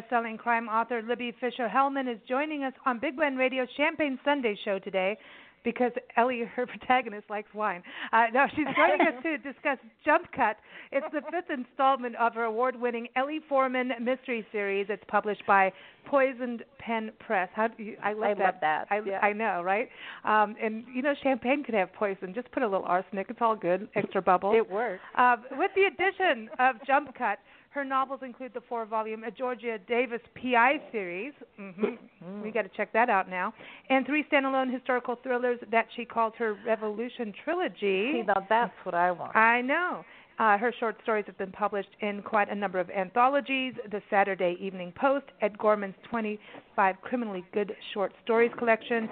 best-selling crime author Libby Fischer Hellmann is joining us on Big Blend Radio Champagne Sunday show today because Ellie, her protagonist, likes wine. Uh, no, she's joining us to discuss Jump Cut. It's the fifth installment of her award-winning Ellie Foreman mystery series. It's published by Poisoned Pen Press. How do you, I love I that. love that. I, yeah. I know, right? Um, and you know, champagne could have poison. Just put a little arsenic. It's all good. Extra bubbles. It works. Uh, with the addition of Jump Cut, her novels include the four-volume Georgia Davis PI series. Mm-hmm. Mm. We got to check that out now, and three standalone historical thrillers that she called her Revolution trilogy. See, now that's what I want. I know. Uh, her short stories have been published in quite a number of anthologies the Saturday Evening Post, Ed Gorman's 25 Criminally Good Short Stories collection,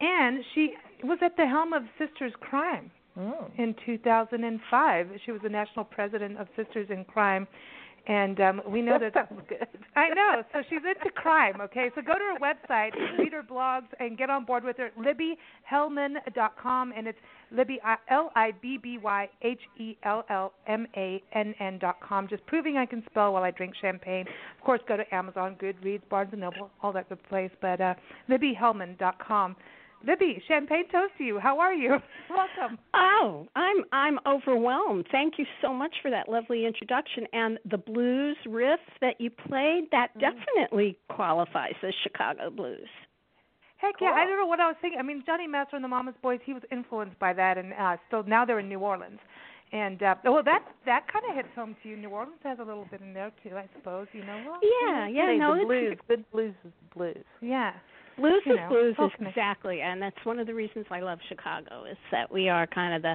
and she was at the helm of Sisters Crime Mm. in 2005. She was the national president of Sisters in Crime. And um, we know that. I know. So she's into crime, okay? So go to her website, read her blogs, and get on board with her. LibbyHellmann.com, and it's Libby L I B B Y H E L L M A N N dot com. Just proving I can spell while I drink champagne. Of course, go to Amazon, Goodreads, Barnes and Noble, all that good place. But uh, LibbyHellmann.com. Libby, champagne toast to you. How are you? Welcome. Oh, I'm I'm overwhelmed. Thank you so much for that lovely introduction and the blues riff that you played. That Mm. definitely qualifies as Chicago blues. Heck yeah! I don't know what I was thinking. I mean, Johnny Master and the Mama's Boys. He was influenced by that, and uh, still now they're in New Orleans. And uh, well, that that kind of hits home to you. New Orleans has a little bit in there too, I suppose. You know. Well, Yeah, yeah, no, the it's blues. Good blues is blues. Yeah. Blues you is know, blues is exactly, and that's one of the reasons I love Chicago is that we are kind of the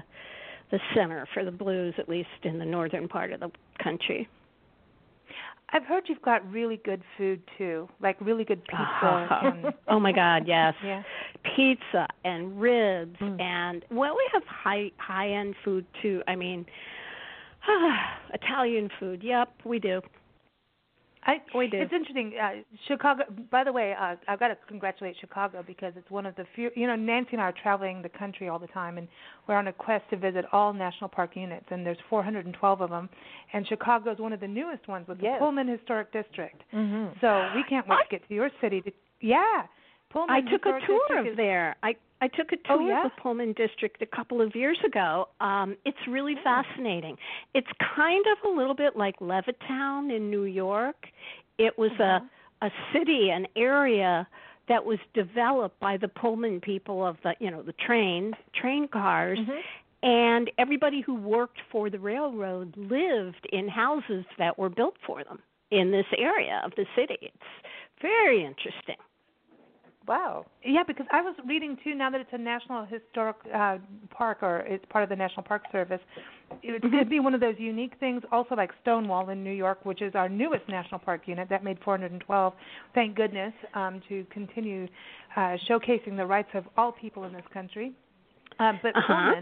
the center for the blues, at least in the northern part of the country. I've heard you've got really good food too, like really good pizza. and, oh my God, yes. yeah. Pizza and ribs Mm. and well, we have high high end food too. I mean, Italian food. Yep, we do. I, We do. It's interesting. Uh, Chicago. By the way, uh, I've got to congratulate Chicago because it's one of the few. You know, Nancy and I are traveling the country all the time, and we're on a quest to visit all national park units, and there's 412 of them, and Chicago is one of the newest ones with Yes. the Pullman Historic District. Mm-hmm. So we can't wait I- to get to your city. To, yeah, Pullman. I took a tour District of is- there. I I took a Oh, tour yeah? of the Pullman District a couple of years ago. Um, it's really Oh. fascinating. It's kind of a little bit like Levittown in New York. It was Uh-huh. a a city, an area that was developed by the Pullman people of the you know the train train cars. Mm-hmm. Mhm. And everybody who worked for the railroad lived in houses that were built for them in this area of the city. It's very interesting. Wow. Yeah, because I was reading too. Now that it's a national historic uh, park, or it's part of the National Park Service, it Mm-hmm. be one of those unique things. Also, like Stonewall in New York, which is our newest national park unit that made 412. Thank goodness um, to continue uh, showcasing the rights of all people in this country. Um, but Uh-huh.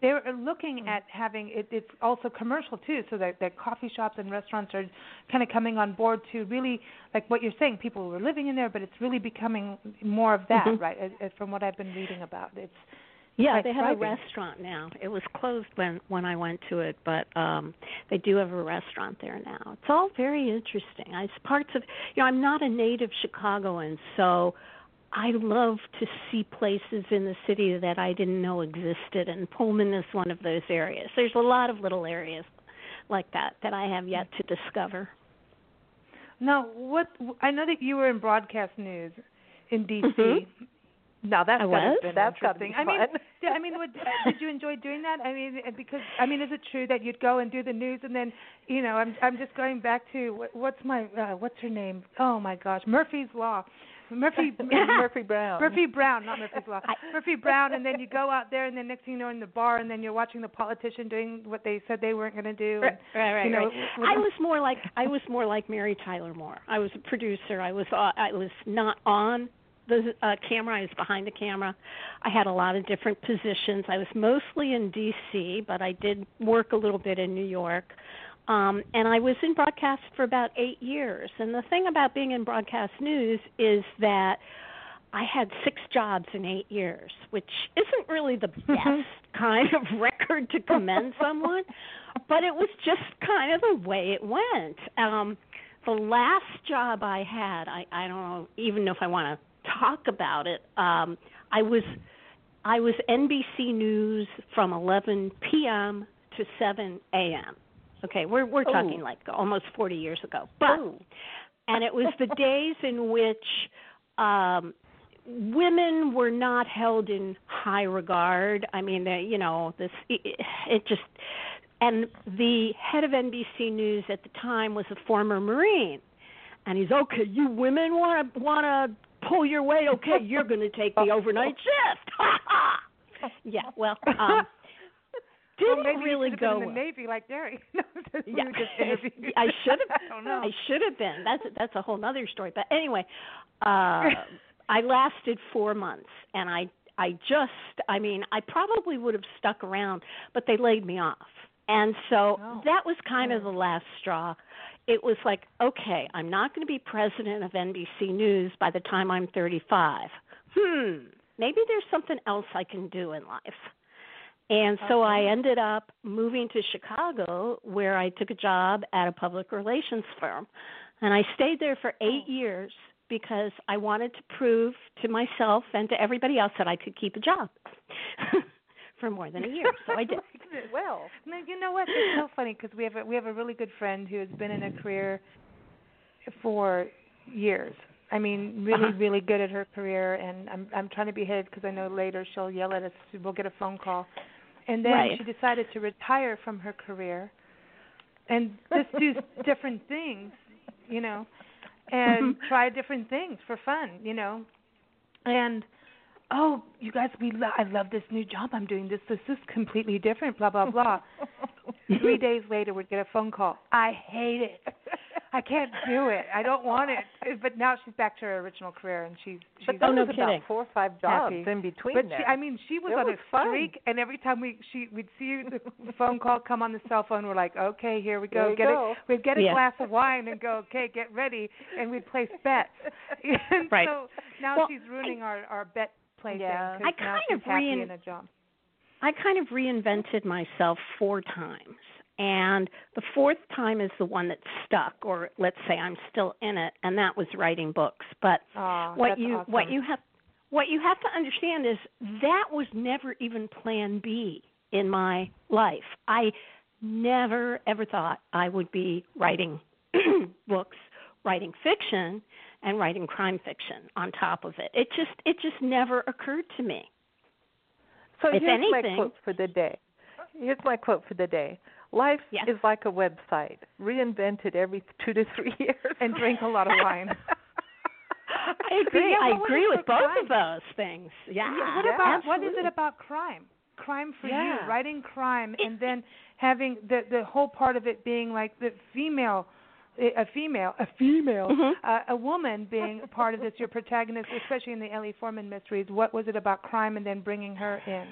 Pullman, they were looking at having it, it's also commercial too, so that, that coffee shops and restaurants are kind of coming on board to really, like what you're saying, people were living in there, but it's really becoming more of that, Mhm. right? As, as from what I've been reading about, it's Yeah, they have a restaurant now. It was closed when when I went to it, but um they do have a restaurant there now. It's all very interesting. It's parts of you know, I'm not a native Chicagoan, so I love to see places in the city that I didn't know existed and Pullman is one of those areas. There's a lot of little areas like that that I have yet to discover. now what I know that you were in broadcast news in DC. Mhm. Now that's I gotta was? been That's gotta be interesting. I mean, fun. I mean, would, uh, did you enjoy doing that? I mean, uh, because I mean, is it true that you'd go and do the news and then, you know, I'm I'm just going back to what, what's my uh, what's her name? Oh my gosh, Murphy's Law, Murphy Murphy Brown. Murphy Brown, not Murphy's Law. Murphy Brown, and then you go out there, and then next thing you know, in the bar, and then you're watching the politician doing what they said they weren't going to do. Right, right, right. you know, right. I was more like I was more like Mary Tyler Moore. I was a producer. I was uh, I was not on the uh, camera. I was behind the camera. I had a lot of different positions. I was mostly in D.C., but I did work a little bit in New York. Um, and I was in broadcast for about eight years. And the thing about being in broadcast news is that I had six jobs in eight years, which isn't really the best kind of record to commend someone, but it was just kind of the way it went. Um, the last job I had, I I don't know even know if I want to talk about it. Um, I was I was NBC News from 11 p.m. to 7 a.m. Okay, we're we're Oh. talking like almost 40 years ago. But Ooh. and it was the days in which um women were not held in high regard. I mean, they, you know, this it, it just and the head of NBC News at the time was a former Marine. And he's okay. You women want to want to pull your weight. Okay, you're going to take the overnight shift. Ha ha. Yeah. Well, um, Well, didn't maybe really you go been in the Navy like Derry. No, just- we Yeah, were just interviewing. I should have. I don't know. I should have been. That's that's a whole other story. But anyway, uh, I lasted four months, and I I just I mean I probably would have stuck around, but they laid me off, and so Oh. that was kind of the last straw. It was like, okay, I'm not going to be president of NBC News by the time I'm 35. Hmm, maybe there's something else I can do in life. And so I ended up moving to Chicago where I took a job at a public relations firm. And I stayed there for 8 years because I wanted to prove to myself and to everybody else that I could keep a job for more than a year. So I did. Well, No, you know what? It's so funny because we have a, we have a really good friend who has been in a career for years. I mean, really, Uh-huh. really good at her career, and I'm I'm trying to be because I know later she'll yell at us. We'll get a phone call, and then Right. she decided to retire from her career, and just do different things, you know, and Mhm. try different things for fun, you know, and oh, you guys, we lo- I love this new job I'm doing. This this is completely different. Blah blah blah. Three days later, we'd get a phone call. I hate it. I can't do it. I don't want it. But now she's back to her original career, and she's she's. but there no was kidding. about four or five jobs Happy. in between but she, I mean, she was It on was a fun. streak, and every time we she we'd see the phone call come on the cell phone, we're like, okay, here we go. Get go. it. We'd get a Yeah. glass of wine and go, okay, get ready, and we'd place bets. and Right. so now Well, she's ruining our our bet play Yeah. I now kind she's of happy in a job. I kind of reinvented myself four times. And the fourth time is the one that stuck, or let's say I'm still in it, and that was writing books. But Aw, what you awesome. what you have what you have to understand is that was never even plan B in my life. I never ever thought I would be writing books, writing fiction and writing crime fiction on top of it. It just it just never occurred to me. So If here's my quote for the day. Here's my quote for the day. Life Yes. is like a website, reinvented every two to three years. And drink a lot of wine. I agree. I agree with both crime? of those things. Yeah. Yeah, what Yeah, about what is it about crime? Crime for Yeah. you, writing crime, It- and then having the the whole part of it being like the female, a female, a female, Mhm. uh, a woman being part of this. Your protagonist, especially in the Ellie Foreman mysteries. What was it about crime, and then bringing her in?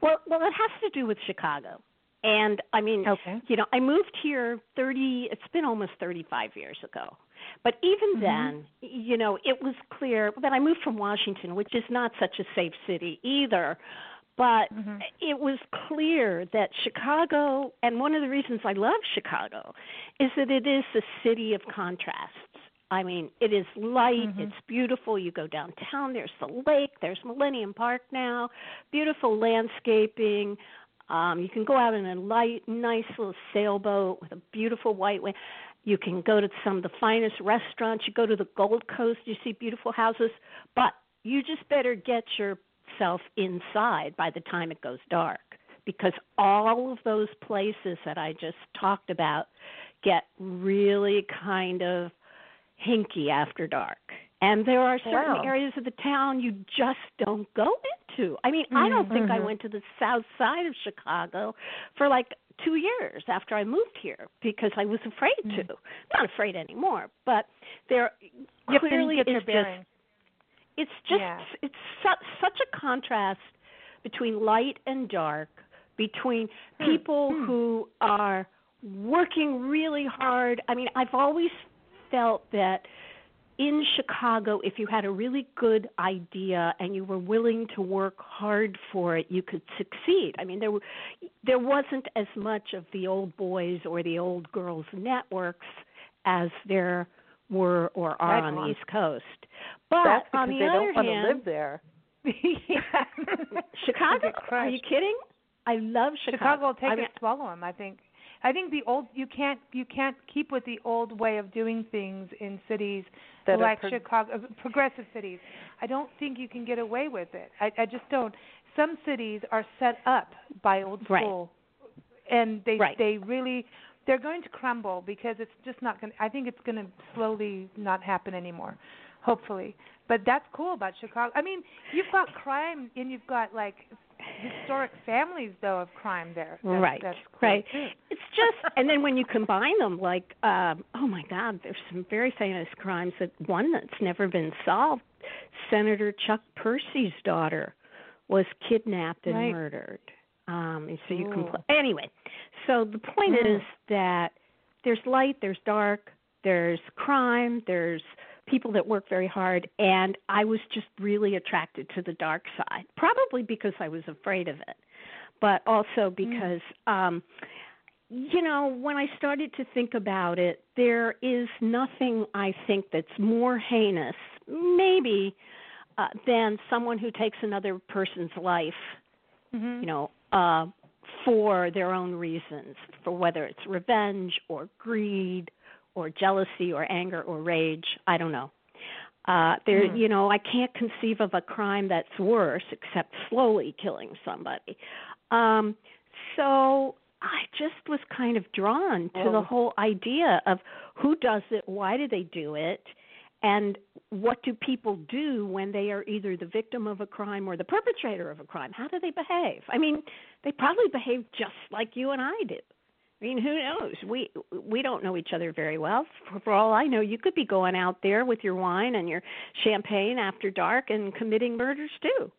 Well, well, it has to do with Chicago. And I mean, Okay. you know, I moved here 30 it's been almost 35 years ago. But even Mhm. then, you know, it was clear that I moved from Washington, which is not such a safe city either. But Mhm. it was clear that Chicago, and one of the reasons I love Chicago, is that it is a city of contrasts. I mean, it is light, Mhm. it's beautiful. You go downtown, there's the lake, there's Millennium Park now, beautiful landscaping. Um, you can go out in a light, nice little sailboat with a beautiful white wing. You can go to some of the finest restaurants. You go to the Gold Coast, you see beautiful houses, but you just better get yourself inside by the time it goes dark because all of those places that I just talked about get really kind of hinky after dark. And there are certain Wow. areas of the town you just don't go into. I mean, I don't think I Mhm. went to the south side of Chicago for like two years after I moved here because I was afraid to. Not afraid anymore, but there Yep, clearly and get your is just it's just Yeah. it's su- such a contrast between light and dark, between Hmm, people hmm. who are working really hard. I mean, I've always felt that in Chicago, if you had a really good idea and you were willing to work hard for it, you could succeed. I mean, there were, there wasn't as much of the old boys or the old girls networks as there were or are Right on the East Coast. But That's on the they other don't want hand, to live there. Chicago. Are you kidding? I love Chicago. Chicago will take I it, mean, swallow them. I think. I think the old you can't you can't keep with the old way of doing things in cities That like pro- Chicago, progressive cities. I don't think you can get away with it. I, I just don't. Some cities are set up by old Right. school, and they Right. they really they're going to crumble because it's just not going. I think it's going to slowly not happen anymore. Hopefully, but that's cool about Chicago. I mean, you've got crime and you've got like historic families though of crime there. That's, right, That's right. too. It's just, and then when you combine them, like, um, oh my God, there's some very famous crimes. That one that's never been solved. Senator Chuck Percy's daughter was kidnapped and Right. murdered. Um, so you Ooh. can pl- anyway. So the point Mm. is that there's light, there's dark, there's crime, there's people that work very hard, and I was just really attracted to the dark side. Probably because I was afraid of it, but also because um you know, when I started to think about it, there is nothing I think that's more heinous, maybe, uh, than someone who takes another person's life Mhm. you know, uh, for their own reasons, for whether it's revenge or greed or jealousy or anger or rage. I don't know. Uh, there, Mhm. you know, I can't conceive of a crime that's worse except slowly killing somebody. Um, so I just was kind of drawn to the whole idea of who does it, why do they do it, and what do people do when they are either the victim of a crime or the perpetrator of a crime? How do they behave? I mean, they probably behave just like you and I do. I mean, who knows? We we don't know each other very well. For, for all I know, you could be going out there with your wine and your champagne after dark and committing murders too.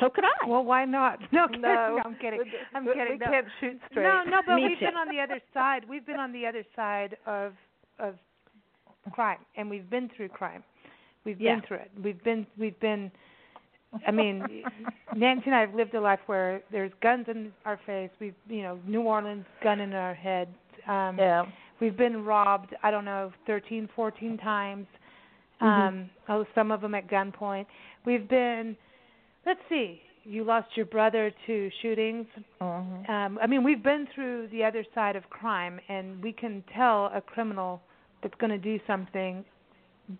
So could I. Well, why not? No, kidding. No, no I'm kidding. I'm we, kidding. We no. can't shoot straight. No, no, but Me we've too. been on the other side. We've been on the other side of of crime, and we've been through crime. We've Yeah. been through it. We've been we've been. I mean, Nancy and I have lived a life where there's guns in our face. We've, you know, New Orleans gun in our head. Um, Yeah. We've been robbed. I don't know, thirteen, fourteen times. Um, oh, some of them at gunpoint. We've been. Let's see. You lost your brother to shootings. Mm-hmm. Um, I mean, we've been through the other side of crime, and we can tell a criminal that's going to do something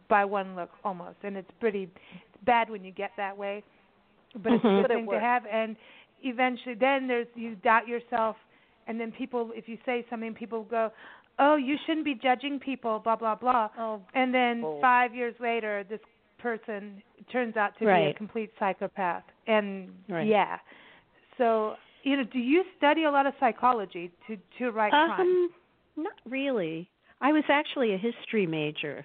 by one look almost, and it's pretty bad when you get that way, but it's a Mhm. good thing to have. And eventually, then there's you doubt yourself, and then people, if you say something, people go, "Oh, you shouldn't be judging people," blah blah blah. Oh, And then five years later, this person turns out to be a complete psychopath. And Right. yeah, so you know, do you study a lot of psychology to to write crime? Um, not really. I was actually a history major.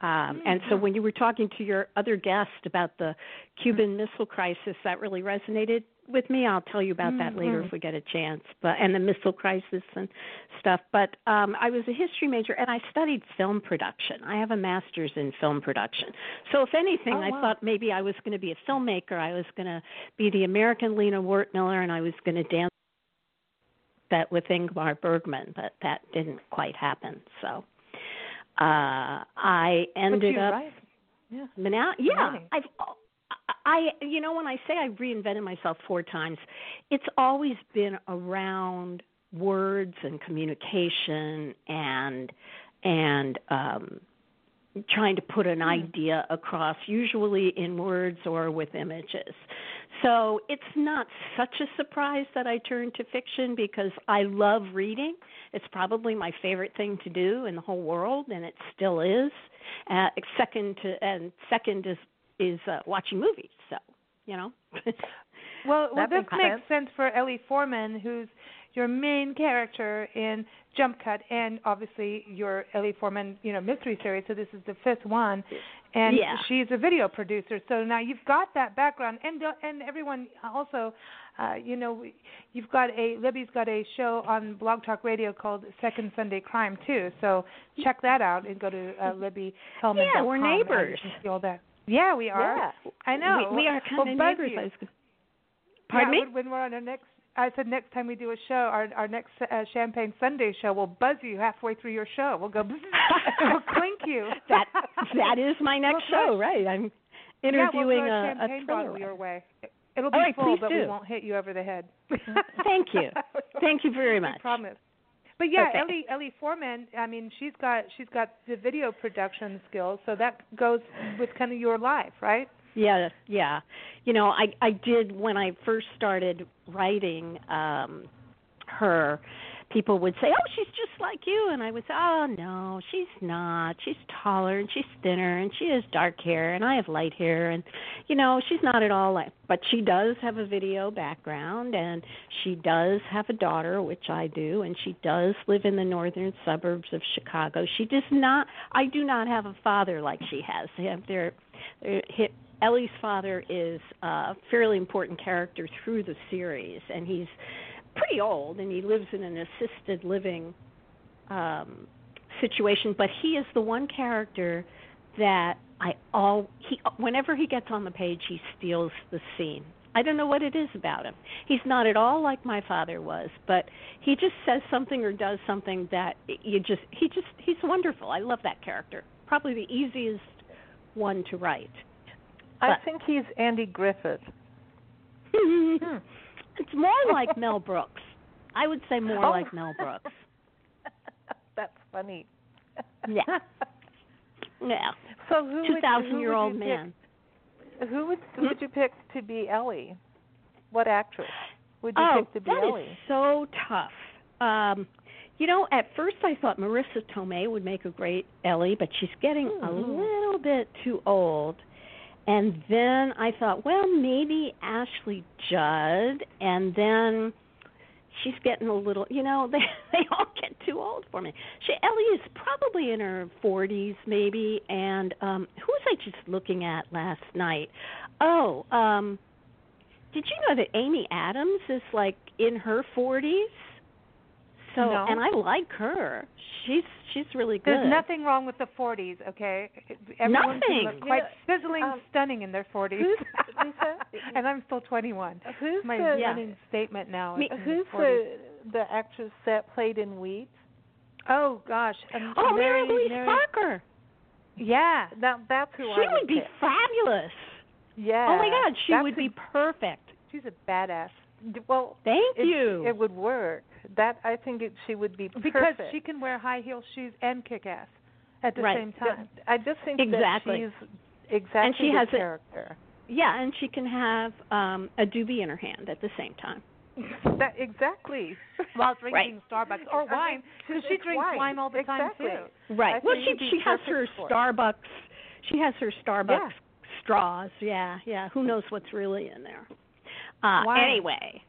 Um, and so when you were talking to your other guest about the Cuban Missile Crisis, that really resonated with me. I'll tell you about that later if we get a chance. But and the missile crisis and stuff. But um, I was a history major and I studied film production. I have a master's in film production. So if anything, Oh, I thought maybe I was going to be a filmmaker. I was going to be the American Lina Wertmüller, and I was going to dance that with Ingmar Bergman, but that didn't quite happen. So uh I ended up right. Yeah. now, yeah. I've I you know when I say I've reinvented myself four times, it's always been around words and communication and and um trying to put an Hmm. idea across usually in words or with images. So it's not such a surprise that I turned to fiction because I love reading. It's probably my favorite thing to do in the whole world and it still is. Uh, second to and second is is uh, watching movies. So, you know. Well, well, this makes makes sense. sense for Ellie Foreman, who's your main character in Jump Cut, and obviously your Ellie Foreman, you know, mystery series. So this is the fifth one, and Yeah. she's a video producer. So now you've got that background, and uh, and everyone also, uh, you know, you've got a Libby's got a show on Blog Talk Radio called Second Sunday Crime too. So check that out and go to uh, Libby Hellmann. Yeah, we're neighbors. See all that. Yeah, we are. Yeah. I know. We, we are kind We'll of neighbors. you. Pardon yeah, me? When we're on our next I said next time we do a show, our our next uh, Champagne Sunday show, we'll buzz you halfway through your show. We'll go, we'll clink you. that that is my next We'll show, right? I'm yeah, interviewing we'll throw a, a thriller. bottle your way. It'll be right, full, but we won't hit you over the head. Thank you. Thank you very much. I promise. But yeah, Okay. Ellie Ellie Foreman. I mean, she's got she's got the video production skills, so that goes with kind of your life, right? Yeah, yeah. You know, I I did when I first started writing um her people would say, "Oh, she's just like you." And I would say, "Oh, no, she's not. She's taller and she's thinner and she has dark hair and I have light hair and you know, she's not at all like but she does have a video background and she does have a daughter, which I do, and she does live in the northern suburbs of Chicago. She does not I do not have a father like she has. They have their, their hit Ellie's father is a fairly important character through the series, and he's pretty old, and he lives in an assisted living um, situation. But he is the one character that I all he whenever he gets on the page, he steals the scene. I don't know what it is about him. He's not at all like my father was, but he just says something or does something that you just he just he's wonderful. I love that character. Probably the easiest one to write. I think he's Andy Griffith. it's more like Mel Brooks. I would say more Oh. like Mel Brooks. That's funny. Yeah. Yeah. So who Two thousand year old man. Pick, who would who would you pick to be Ellie? What actress would you oh, pick to be that is Ellie? so tough. Um, you know, at first I thought Marisa Tomei would make a great Ellie, but she's getting a Hmm. little bit too old. And then I thought, well, maybe Ashley Judd, and then she's getting a little, you know, they they all get too old for me. She Ellie is probably in her 40s maybe, and um who was I just looking at last night? Oh, um did you know that Amy Adams is like in her 40s? So, No. and I like her. She's she's really good. There's nothing wrong with the 40s, okay? Everyone Nothing. look quite Yeah, sizzling um, stunning in their 40s. Who's Lisa? and I'm still 21. Who's My the Yeah. running statement now. Me- in who's 40s. the the actress that played in Weeds? Oh gosh. Um, Oh, Mary, Louise Mary- Parker. Yeah. Now that's who She I would be pick. fabulous. Yeah. oh my God, she that's would who- be perfect. She's a badass. well. Thank It, you. It would work. That I think it, she would be perfect. Because she can wear high heel shoes and kick ass at the Right. same time. I just think Exactly. that she's exactly And she the has a- character. yeah, and she can have um a doobie in her hand at the same time. that exactly. While drinking Right. Starbucks or I mean, wine, because she drinks wine. wine all the exactly. time too. Right. I well, she she has her perfect it. Starbucks. She has her Starbucks Yeah. straws. Yeah, yeah. Who knows what's really in there? Uh Wine. anyway.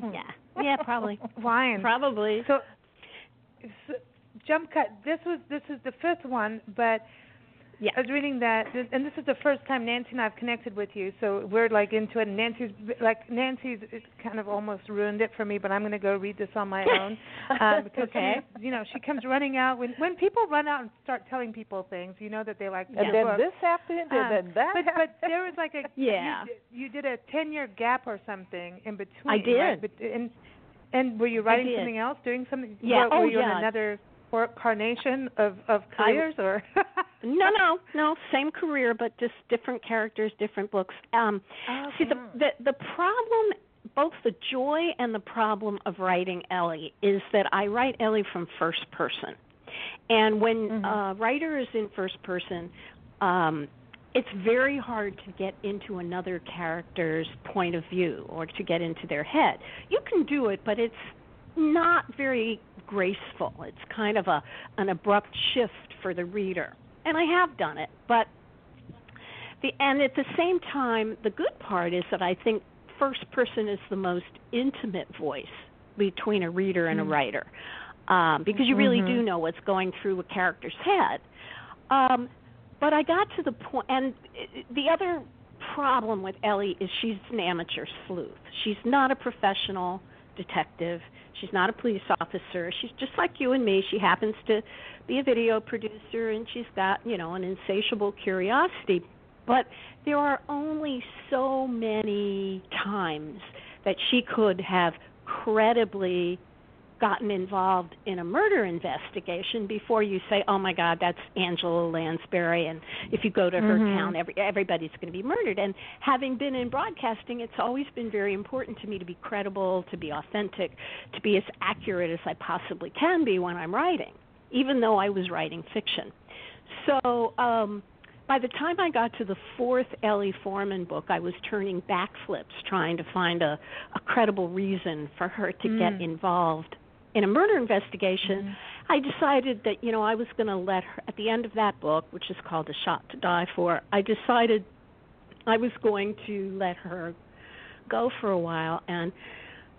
Hmm. Yeah. Yeah, probably. Wine. Probably. So, so jump cut. This was this is the fifth one, but Yeah. I was reading that, and this is the first time Nancy and I've connected with you, so we're like into it. And Nancy's like Nancy's kind of almost ruined it for me, but I'm going to go read this on my own um, because Okay. she, you know she comes running out when when people run out and start telling people things, you know that they like And the then book. this happened, and Um, then that but happened. but there was like a Yeah. you, you did a ten year gap or something in between. I did. Right? But, and and were you writing something else, doing something? Yeah. Were, Oh, were you yeah. in another carnation of of I- careers or? No, no, no. Same career, but just different characters, different books. Um, See, the, the the problem, both the joy and the problem of writing Ellie is that I write Ellie from first person, and when a writer is in first person, um, it's very hard to get into another character's point of view or to get into their head. You can do it, but it's not very graceful. It's kind of a an abrupt shift for the reader. And I have done it, but the and at the same time, the good part is that I think first person is the most intimate voice between a reader and a writer, um, because you really do know what's going through a character's head. Um, but I got to the point, and the other problem with Ellie is she's an amateur sleuth. She's not a professional detective. She's not a police officer. She's just like you and me. She happens to be a video producer, and she's got you know an insatiable curiosity. But there are only so many times that she could have credibly gotten involved in a murder investigation before you say, "Oh my God, that's Angela Lansbury," and if you go to her Mhm. town, every, everybody's going to be murdered. And having been in broadcasting, it's always been very important to me to be credible, to be authentic, to be as accurate as I possibly can be when I'm writing, even though I was writing fiction. So. um by the time I got to the fourth Ellie Foreman book, I was turning backflips trying to find a, a credible reason for her to Mm. get involved in a murder investigation. Mhm. I decided that, you know, I was going to let her, at the end of that book, which is called A Shot to Die For, I decided I was going to let her go for a while and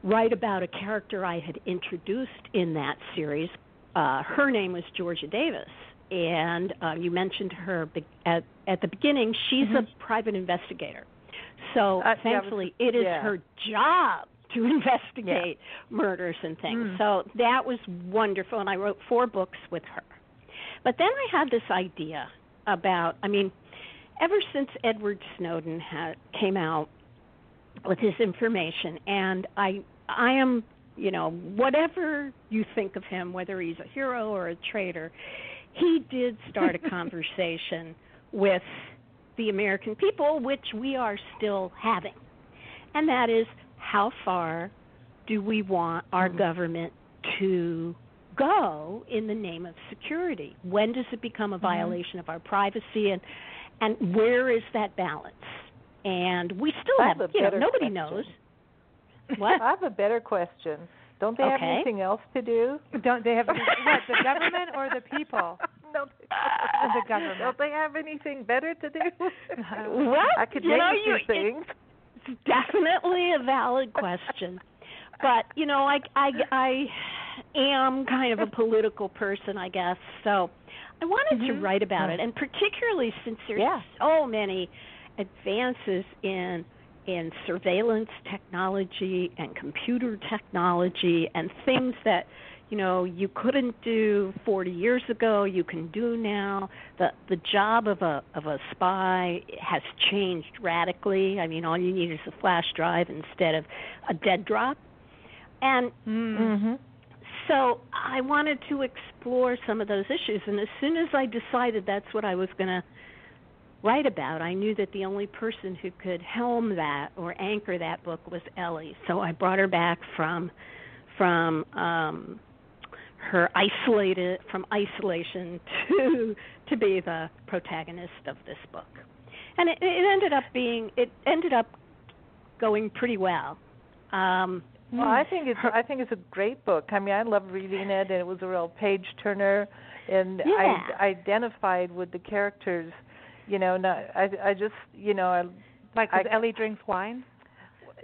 write about a character I had introduced in that series. Uh, her name was Georgia Davis and uh, you mentioned her be- at at the beginning. She's Mhm. a private investigator, so Uh, yeah, thankfully it is yeah. her job to investigate murders and things. Mm. So that was wonderful, and I wrote four books with her. But then I had this idea about. I mean, ever since Edward Snowden had came out with his information, and I I am you know whatever you think of him, whether he's a hero or a traitor he did start a conversation with the American people, which we are still having. And that is how far do we want our Mhm. government to go in the name of security? When does it become a violation of our privacy and and where is that balance? And we still I have, have a you know, nobody question. knows. What? I have a better question. Don't they have anything else to do? Don't they have what? The government or the people? no, The government. Don't they have anything better to do? What? I could You name know, a you- few it- things. It's definitely a valid question. But, you know, I I I am kind of a political person, I guess. So, I wanted Mhm. to write about it and particularly since there's Yeah. so many advances in in surveillance technology and computer technology and things that you know you couldn't do 40 years ago you can do now the the job of a of a spy has changed radically i mean all you need is a flash drive instead of a dead drop and Mm. Mhm. so I wanted to explore some of those issues, and as soon as I decided that's what I was going to write about, I knew that the only person who could helm that or anchor that book was Ellie. So I brought her back from from um, her isolated from isolation to to be the protagonist of this book, and it, it ended up being it ended up going pretty well. Um, Well, I think it's I think it's a great book. I mean, I love reading it, and it was a real page turner, and Yeah. I identified with the characters. You know, not, I I just you know I Like, 'cause I- Ellie drinks wine.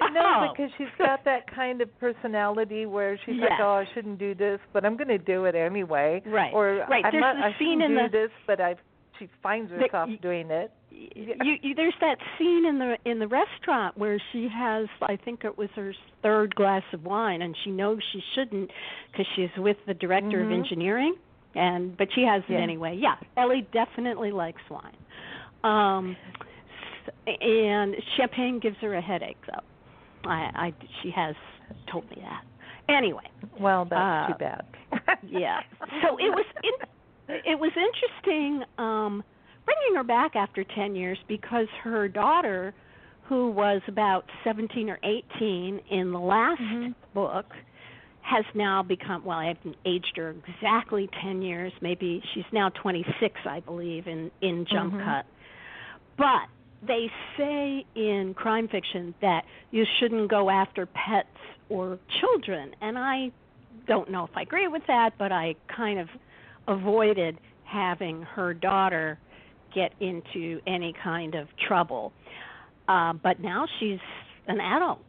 No Oh. because she's got that kind of personality where she's like, oh, I shouldn't do this, but I'm going to do it anyway. Right. Or Right. I'm There's not, the I scene in do the- this, but I she finds herself y- doing it. you, you there's that scene in the in the restaurant where she has I think it was her third glass of wine and she knows she shouldn't because she's with the director Mhm. of engineering and but she has it anyway. Yeah, Ellie definitely likes wine. Um and champagne gives her a headache though. I I she has told me that. Anyway, Well, that's Uh, too bad. yeah. So it was in, it was interesting um bringing her back after 10 years because her daughter who was about 17 or 18 in the last Mhm. book has now become well I haven't aged her exactly 10 years maybe she's now 26 I believe in in Jump Mhm. Cut. But they say in crime fiction that you shouldn't go after pets or children and I don't know if I agree with that, but I kind of avoided having her daughter get into any kind of trouble. Uh, but now she's an adult.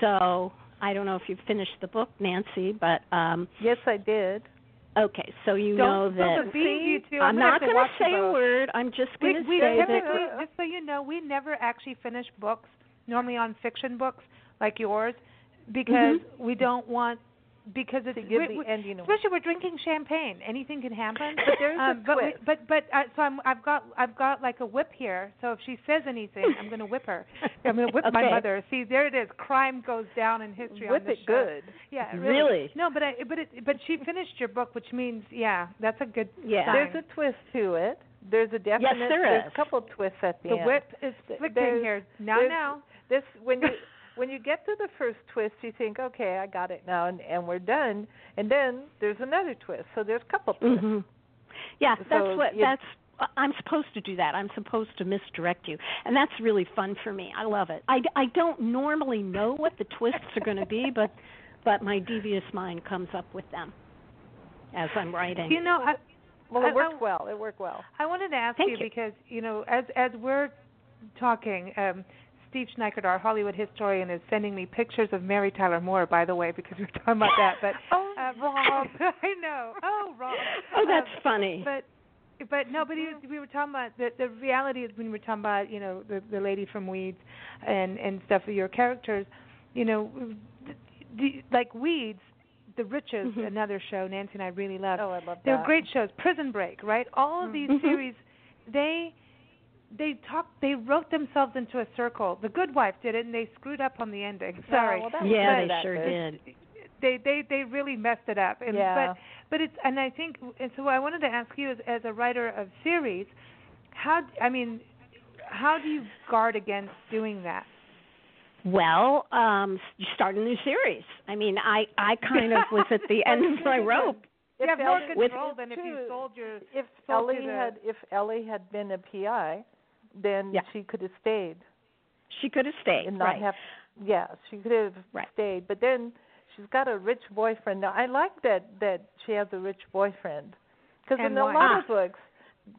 So I don't know if you've finished the book, Nancy, but um yes, I did. Okay, so you Don't know spill that the beans, you two. I'm gonna have not going to say a word. I'm just going to we say that just so you know, we never actually finish books, normally on fiction books like yours, because Mm-hmm. we don't want because it's to give we- the we- ending away. especially we're drinking champagne. Anything can happen. But there's a um, but we- twist. but but uh, so I'm I've got I've got like a whip here. So if she says anything, I'm going to whip her. I'm going to whip my mother. See, there it is. Crime goes down in history Whip on this it show. good. Yeah, Really? No, but I but it but she finished your book, which means yeah, that's a good Yeah. sign. There's a twist to it. There's a definite. there there's is. a couple twists at the, the end. The whip is Th- flickering there's- here. Now now. This when you when you get to the first twist, you think, okay, I got it now, and, and we're done. And then there's another twist. So there's a couple twists. Mhm. Yeah, that's what you- that's I'm supposed to do that. I'm supposed to misdirect you. And that's really fun for me. I love it. I I don't normally know what the twists are going to be, but but my devious mind comes up with them as I'm writing. You know, I, Well, I- it worked I- well. It worked well. I wanted to ask Thank you you. because you know, as as we're talking, um, Steve Schneikert, our Hollywood historian, is sending me pictures of Mary Tyler Moore. By the way, because we were talking about that. But Oh, um, Rob. I know. Oh, Rob. oh, that's Um, funny. but but no, but he, we were talking about the the reality is when we were talking about you know the the lady from Weeds and and stuff of your characters, you know, the, the, like Weeds, The Riches, Mhm. another show Nancy and I really love. Oh, I love that. They're great shows. Prison Break, right? All of these Mhm. series, they they talk they wrote themselves into a circle. The Good Wife did it, and they screwed up on the ending. Sorry, Oh, well, yeah, they sure is- did. they they they really messed it up. And Yeah. but but it's and I think and so I wanted to ask you as as a writer of series, how I mean, how do you guard against doing that? Well, um you start a new series. I mean, I I kind of was at the end of my rope. You have more control than if you sold your If sold Ellie to the- had if Ellie had been a PI, then Yeah. she could have stayed She could have stayed. and not right. have. Yeah, she could have Right. stayed. But then she's got a rich boyfriend. Now I like that that she has a rich boyfriend because in a why? lot Ah. of books,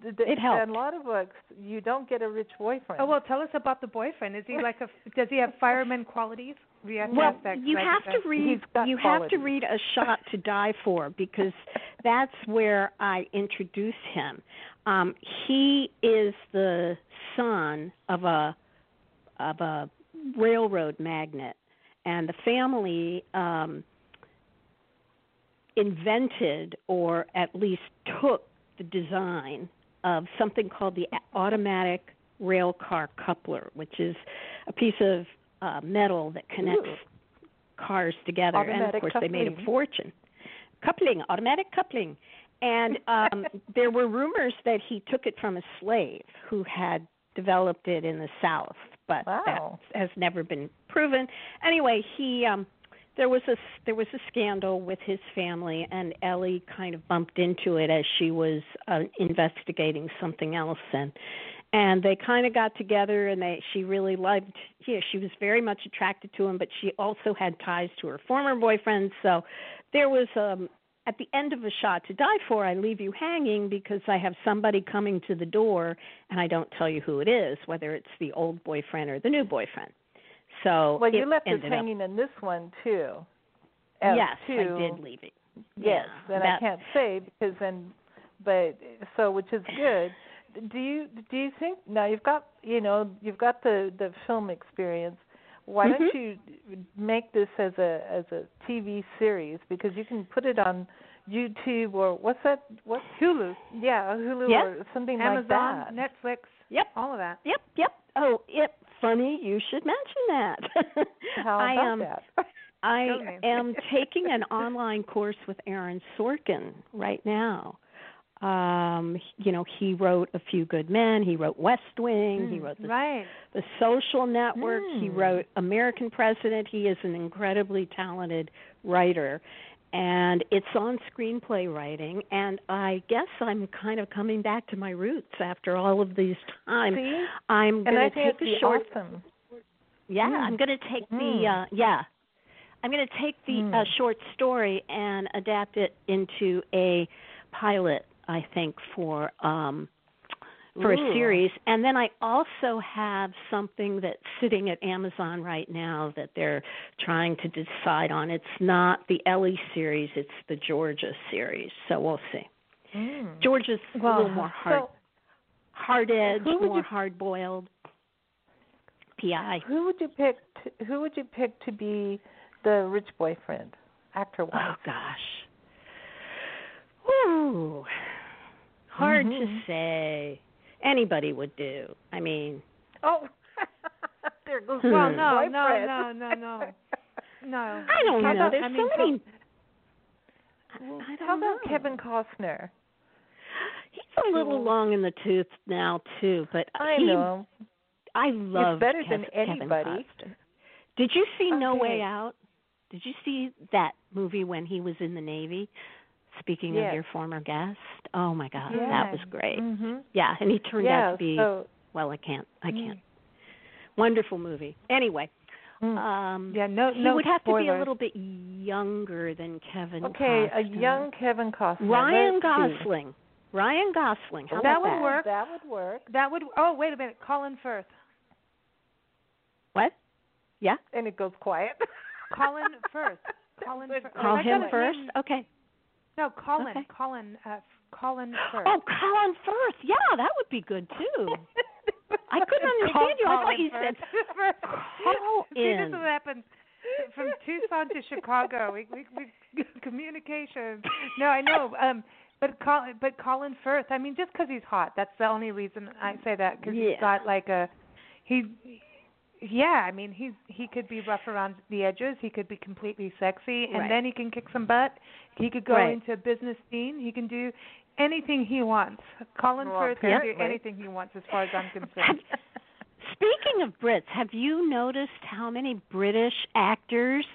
th- th- It helped. In a lot of books, you don't get a rich boyfriend. Oh well, tell us about the boyfriend. Is he like a does he have fireman qualities? We have Well, 'cause you have to read. You have to read a shot to die for because that's where I introduce him. Um, he is the son of a of a railroad magnate, and the family um, invented or at least took the design of something called the automatic rail car coupler, which is a piece of uh, metal that connects Ooh. cars together, and of Automatic course they made a fortune. Coupling, automatic coupling, and um, there were rumors that he took it from a slave who had developed it in the South, but Wow. that has never been proven. Anyway, he um, there was a there was a scandal with his family, and Ellie kind of bumped into it as she was uh, investigating something else, and and they kind of got together, and they she really loved. Yeah, she was very much attracted to him, but she also had ties to her former boyfriend, so there was um at the end of a shot to die for i leave you hanging because i have somebody coming to the door and i don't tell you who it is whether it's the old boyfriend or the new boyfriend so well, you left us ended up- hanging in this one too. as yes two- i did leave it Yes, yeah, and I can't say because then, but so which is good. Do you do you think now you've got you know you've got the the film experience? Why don't Mhm. you make this as a as a TV series because you can put it on YouTube or what's that what Hulu, yeah Hulu Yeah. or something Amazon, like that. Netflix, yep all of that. yep yep oh yep. funny you should mention that How i about um that? I am taking an online course with Aaron Sorkin right now. Um, you know, he wrote A Few Good Men. He wrote West Wing. he Mm, wrote the, right. the Social Network. He Hmm. wrote American President. He is an incredibly talented writer, and it's on screenplay writing. And I guess I'm kind of coming back to my roots after all of these times. See, I'm going to take it'd a short awesome. yeah, Mm. I'm going to take the Mm. uh yeah. I'm going to take the Mm. uh, short story and adapt it into a pilot, I think for um for Ooh. a series. And then I also have something that's sitting at Amazon right now that they're trying to decide on. It's not the Ellie series, it's the Georgia series. So we'll see. Mm. Georgia's a little more hard so hard edged, more you- hard boiled. PI. who would you pick? To, who would you pick to be the rich boyfriend? actor wise? Oh gosh. Woo. Hard Mhm. to say. Anybody would do. I mean, Oh, there goes Hmm. Well, my no, no, no, no, no. No. I don't How know. about- There's I mean, so many. Well, I don't How about know. Kevin Costner? He's a little Cool. long in the tooth now too, but I he, know. I love better than Kevin anybody. Costner. Did you see No Way Out? Did you see that movie when he was in the Navy? Speaking Yes. of your former guest, oh my God, Yeah. that was great. Mhm. Yeah, and he turned yeah, out to be so, well. I can't. I Mm. can't. Wonderful movie. Anyway, mm. um, Yeah, no, he no would have to be a little bit younger than Kevin. okay, a young Kevin Costner. Ryan Let's see. Gosling. Ryan Gosling. How That would that? work. That would work. That would. Oh, wait a minute. Colin Firth. What? Yeah. And it goes quiet. Colin Firth. Colin Firth. Call I him first. named- Okay. No, Colin. Okay. Colin. Uh, Colin Firth. Oh, Colin Firth. Yeah, that would be good too. I couldn't understand you. I thought you Firth. said call See, this is what happens from Tucson to Chicago. We, we, we communication. No, I know. Um, but Colin, but Colin Firth. I mean, just because he's hot. That's the only reason I say that. Because Yeah. he's got like a, he, yeah. I mean, he's he could be rough around the edges. He could be completely sexy, and Right. then he can kick some butt. He could go Right. into a business scene. He can do anything he wants. Colin Well, Firth can do anything he wants, as far as I'm concerned. speaking of Brits, have you noticed how many British actors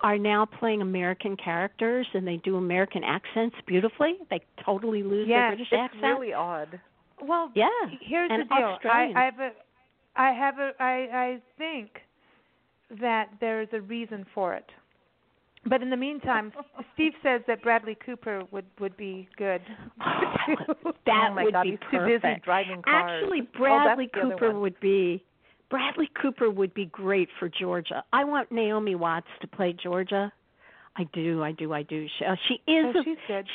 are now playing American characters and they do American accents beautifully? They totally lose their Yes, British it's really odd. Well, Yeah, here's and the deal. I, I have a, I have a, I, I think that there's a reason for it. But in the meantime, Steve says that Bradley Cooper would would be good. that oh my would God, be he's too perfect. busy driving cars. Actually, Oh, Bradley the other Cooper would be Bradley Cooper would be great for Georgia. I want Naomi Watts to play Georgia. I do, I do, I do. She, uh, she is Oh, a, she's good.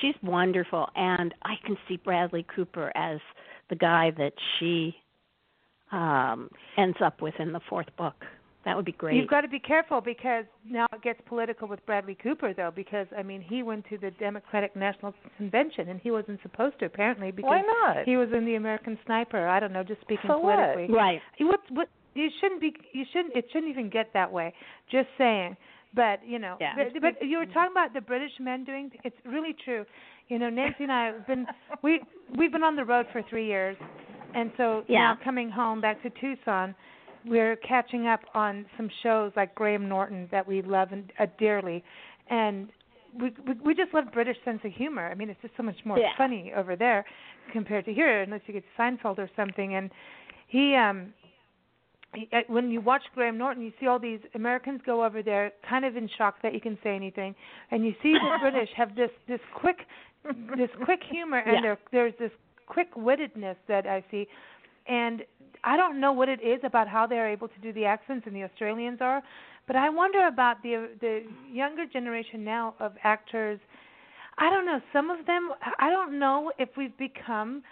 she's wonderful, and I can see Bradley Cooper as the guy that she um ends up with in the fourth book. That would be great. You've got to be careful because now it gets political with Bradley Cooper, though, because I mean he went to the Democratic National Convention and he wasn't supposed to apparently because Why not? he was in the American Sniper. I don't know, just speaking So what? politically. right. You- What what you shouldn't be you shouldn't it shouldn't even get that way. Just saying. But you know, Yeah. but, but you were talking about the British men doing. It's really true. You know, Nancy and I have been we we've been on the road for three years, and so Yeah. now coming home back to Tucson, we're catching up on some shows like Graham Norton that we love and uh, dearly, and we, we we just love British sense of humor. I mean, it's just so much more Yeah. funny over there compared to here, unless you get Seinfeld or something. And he um he- uh, when you watch Graham Norton, you see all these Americans go over there, kind of in shock that you can say anything, and you see the British have this this quick this quick humor, and Yeah. there there's this quick wittedness that I see, and I don't know what it is about how they're able to do the accents, and the Australians are, but I wonder about the the younger generation now of actors. I don't know. Some of them, I don't know if we've become.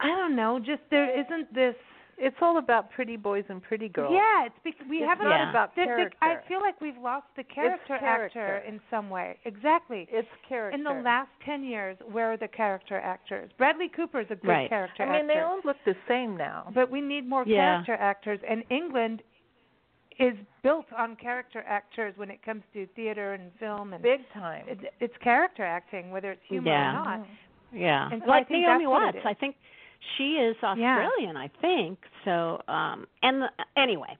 I don't know. Just there isn't this. It's all about pretty boys and pretty girls. Yeah, it's because we It's haven't. not about the, the, character. I feel like we've lost the character, character. actor in some way. Exactly. It's character. In the last ten years, where are the character actors? Bradley Cooper is a good character actor. Right. character I mean, actor. they all look the same now. but we need more Yeah. character actors, and England is built on character actors when it comes to theater and film, and Big time. it, it's character acting, whether it's humor Yeah. or not. Mm-hmm. Yeah. And so like think Naomi that's what Watts. I think she is Australian, I think. So um and the, anyway.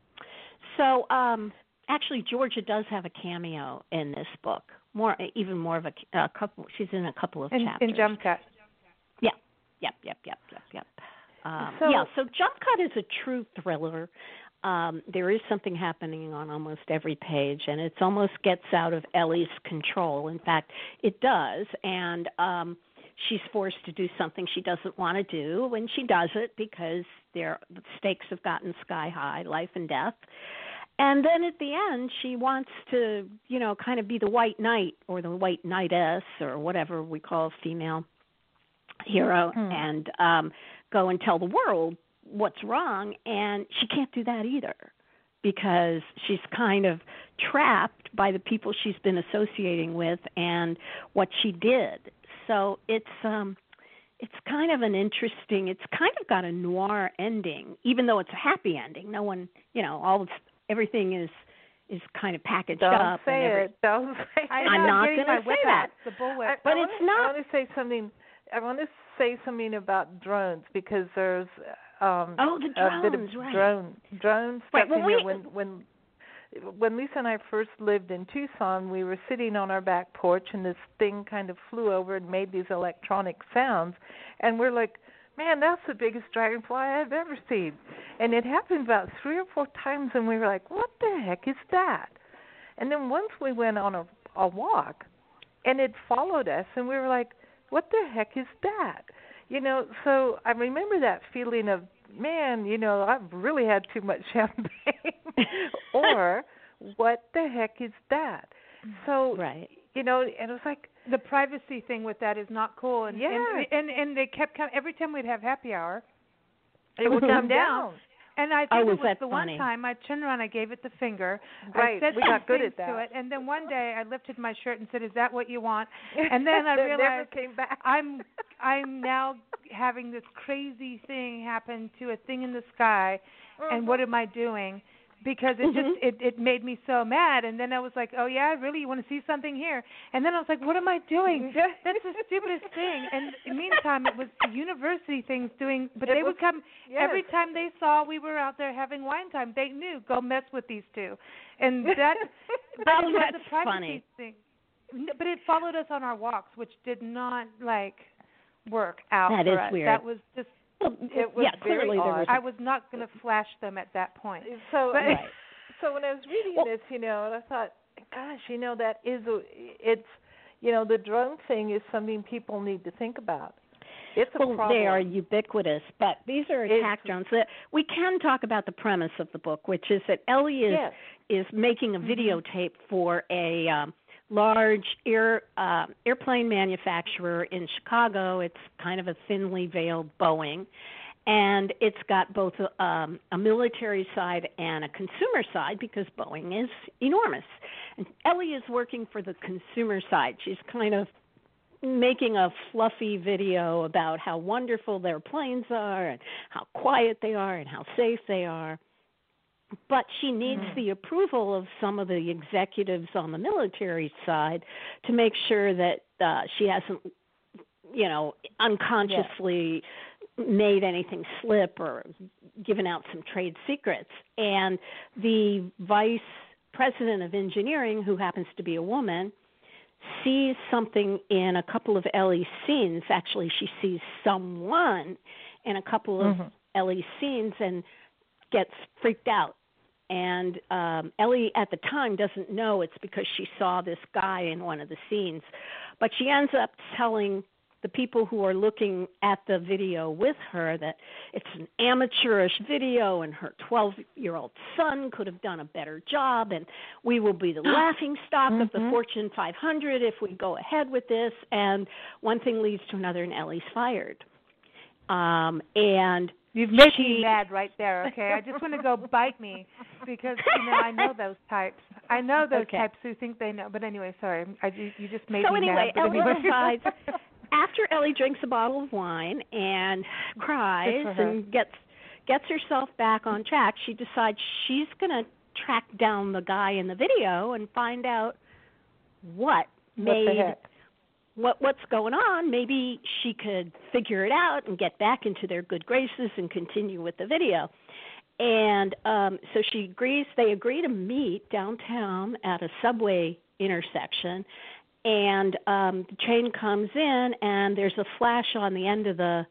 So um actually Georgia does have a cameo in this book. More even more of a, a couple she's in a couple of In, chapters. in Jump Cut. Yeah. Yep, yep, yep, yep, yep. Um, So- yeah, so Jump Cut is a true thriller. Um, there is something happening on almost every page, and it almost gets out of Ellie's control. In fact, it does, and um, she's forced to do something she doesn't want to do, and she does it because their the stakes have gotten sky high, life and death. And then at the end, she wants to, you know, kind of be the white knight or the white knightess or whatever we call a female hero Hmm. and um go and tell the world what's wrong and she can't do that either because she's kind of trapped by the people she's been associating with and what she did. So it's um it's kind of an interesting it's kind of got a noir ending even though it's a happy ending no one you know all of, everything is is kind of packaged Don't up say every, it. Don't say it. I'm not gonna say out, that. The bullwhip. I, But I it's wanna, not- I want to say something. I want to say something about drones because there's um oh the a bit of right drone drone stuff Right, well, we- When when when Lisa and I first lived in Tucson, we were sitting on our back porch, and this thing kind of flew over and made these electronic sounds, and we're like, "Man, that's the biggest dragonfly I've ever seen." And it happened about three or four times, and we were like, "What the heck is that?" And then once we went on a a walk, and it followed us, and we were like, "What the heck is that?" You know, so I remember that feeling of, man, you know, I've really had too much champagne, or what the heck is that? So, right you know, and it was like, the privacy thing with that is not cool. And Yeah. and and, and they kept coming every time we'd have happy hour. it would mm-hmm. come come down. Down. And I Oh, think was it was that the funny? one time I turned around, I gave it the finger. Right, I said we some got good things at to it, and then one day I lifted my shirt and said, "Is that what you want?" And then I It never realized came back. I'm I'm now having this crazy thing happen to a thing in the sky, and uh-huh. what am I doing? Because it just mm-hmm. it it made me so mad, and then I was like, oh yeah, really, you want to see something here? And then I was like, what am I doing? Mm-hmm. That's the stupidest thing. And the meantime, it was university things doing, but It they was- would come yes. every time they saw we were out there having wine time. They knew go mess with these two, and that Oh, was that's a privacy funny. thing. But it followed us on our walks, which did not like work out That is us. weird. That was just well, It was yeah very clearly there was odd. I was not going to flash them at that point. So, But- right so when I was reading Well- this, you know, and I thought, gosh, you know, that is a, it's, you know, the drone thing is something people need to think about. It's a well, problem. they are ubiquitous, but these are It's- attack drones. That we can talk about the premise of the book, which is that Ellie is Yes. is making a videotape for a um, large air uh, airplane manufacturer in Chicago. It's kind of a thinly veiled Boeing, and it's got both a, um, a military side and a consumer side because Boeing is enormous. And Ellie is working for the consumer side. She's kind of making a fluffy video about how wonderful their planes are and how quiet they are and how safe they are. But she needs Mm. the approval of some of the executives on the military side to make sure that uh, she hasn't, you know, unconsciously made anything slip or given out some trade secrets. And the vice president of engineering, who happens to be a woman, sees something in a couple of Ellie's scenes. Actually, she sees someone in a couple of Mhm. Ellie's scenes and gets freaked out. And um, Ellie at the time doesn't know it's because she saw this guy in one of the scenes. But she ends up telling the people who are looking at the video with her that it's an amateurish video and her 12 year old son could have done a better job and we will be the laughing stock of the Mhm. Fortune 500 if we go ahead with this and one thing leads to another and Ellie's fired. Um and You've made She- me mad right there. Okay, I just want to go bite me because you know I know those types. I know those Okay. types who think they know. But anyway, sorry, I you, you just made so me anyway, mad. But Ellie decides after Ellie drinks a bottle of wine and cries Good for her. and gets gets herself back on track, she decides she's going to track down the guy in the video and find out what What made the heck? What what's going on. Maybe she could figure it out and get back into their good graces and continue with the video. And um so she agrees they agree to meet downtown at a subway intersection and um the train comes in and there's a flash on the end of the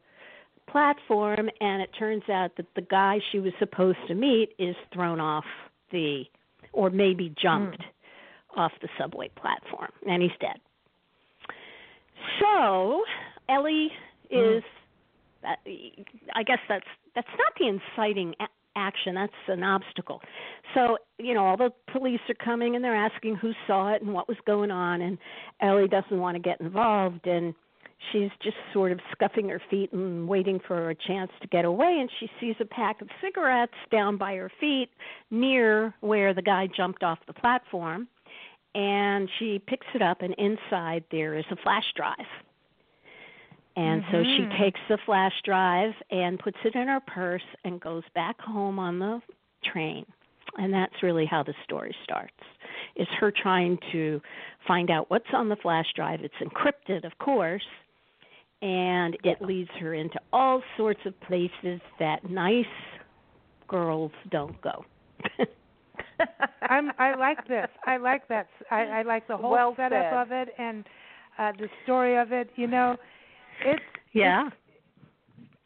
platform and it turns out that the guy she was supposed to meet is thrown off the or maybe jumped off the subway platform and he's dead. So Ellie is. That, I guess that's that's not the inciting a- action. That's an obstacle. So you know, all the police are coming and they're asking who saw it and what was going on, and Ellie doesn't want to get involved, and she's just sort of scuffing her feet and waiting for a chance to get away and she sees a pack of cigarettes down by her feet near where the guy jumped off the platform and she picks it up and inside there is a flash drive and mm-hmm. so she mm-hmm. takes the flash drive and puts it in her purse and goes back home on the train and that's really how the story starts is her trying to find out what's on the flash drive it's encrypted of course and it leads her into all sorts of places that nice girls don't go. I'm I like this. I like that. I, I like the whole well setup said. of it and uh the story of it. You know, it's yeah. It's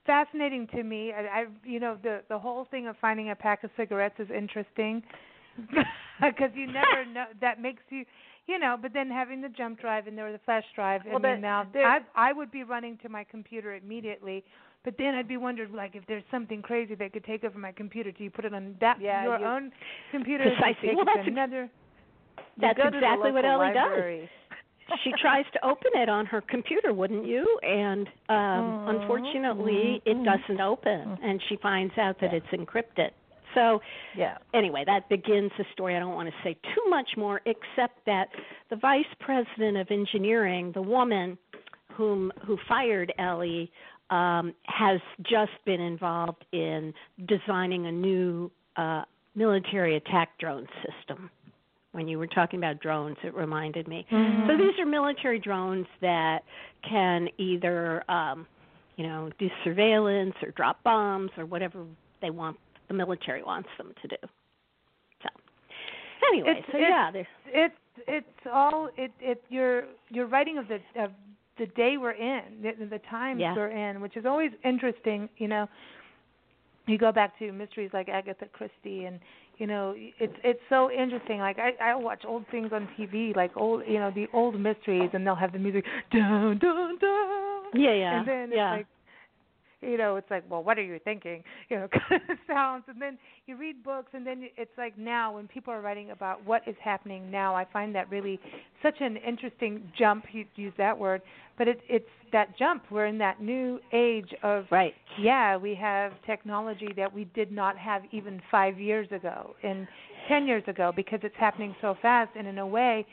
fascinating to me. I, I you know the the whole thing of finding a pack of cigarettes is interesting because you never know. That makes you you know, but then having the jump drive and there was a flash drive, well, and then now I I would be running to my computer immediately. But then I'd be wondering, like, if there's something crazy that could take over my computer, do you put it on that yeah, your you, own computer? Precisely. Well, that's another. That's exactly what Ellie library. does. she tries to open it on her computer, wouldn't you? And um unfortunately, mm-hmm. it doesn't open, mm-hmm. and she finds out that it's encrypted. So, yeah. Anyway, that begins the story. I don't want to say too much more, except that the vice president of engineering, the woman whom who fired Ellie, um, has just been involved in designing a new uh, military attack drone system. When you were talking about drones, it reminded me. Mm-hmm. So these are military drones that can either, um, you know, do surveillance or drop bombs or whatever they want the military wants them to do. So anyway, it's, so it's, yeah, it's it's all it it you're you're writing of the of the day we're in, the, the times yeah. we're in, which is always interesting. You know, you go back to mysteries like Agatha Christie and you know it's it's so interesting like i i watch old things on tv like old you know the old mysteries and they'll have the music dun dun dun yeah yeah and then yeah. it's like you know it's like well what are you thinking? you know kind of sounds. And then you read books and then it's like now when people are writing about what is happening now i find that really such an interesting jump you use that word but it it's that jump. We're in that new age of right. yeah we have technology that we did not have even 5 years ago and 10 years ago because it's happening so fast. And in a way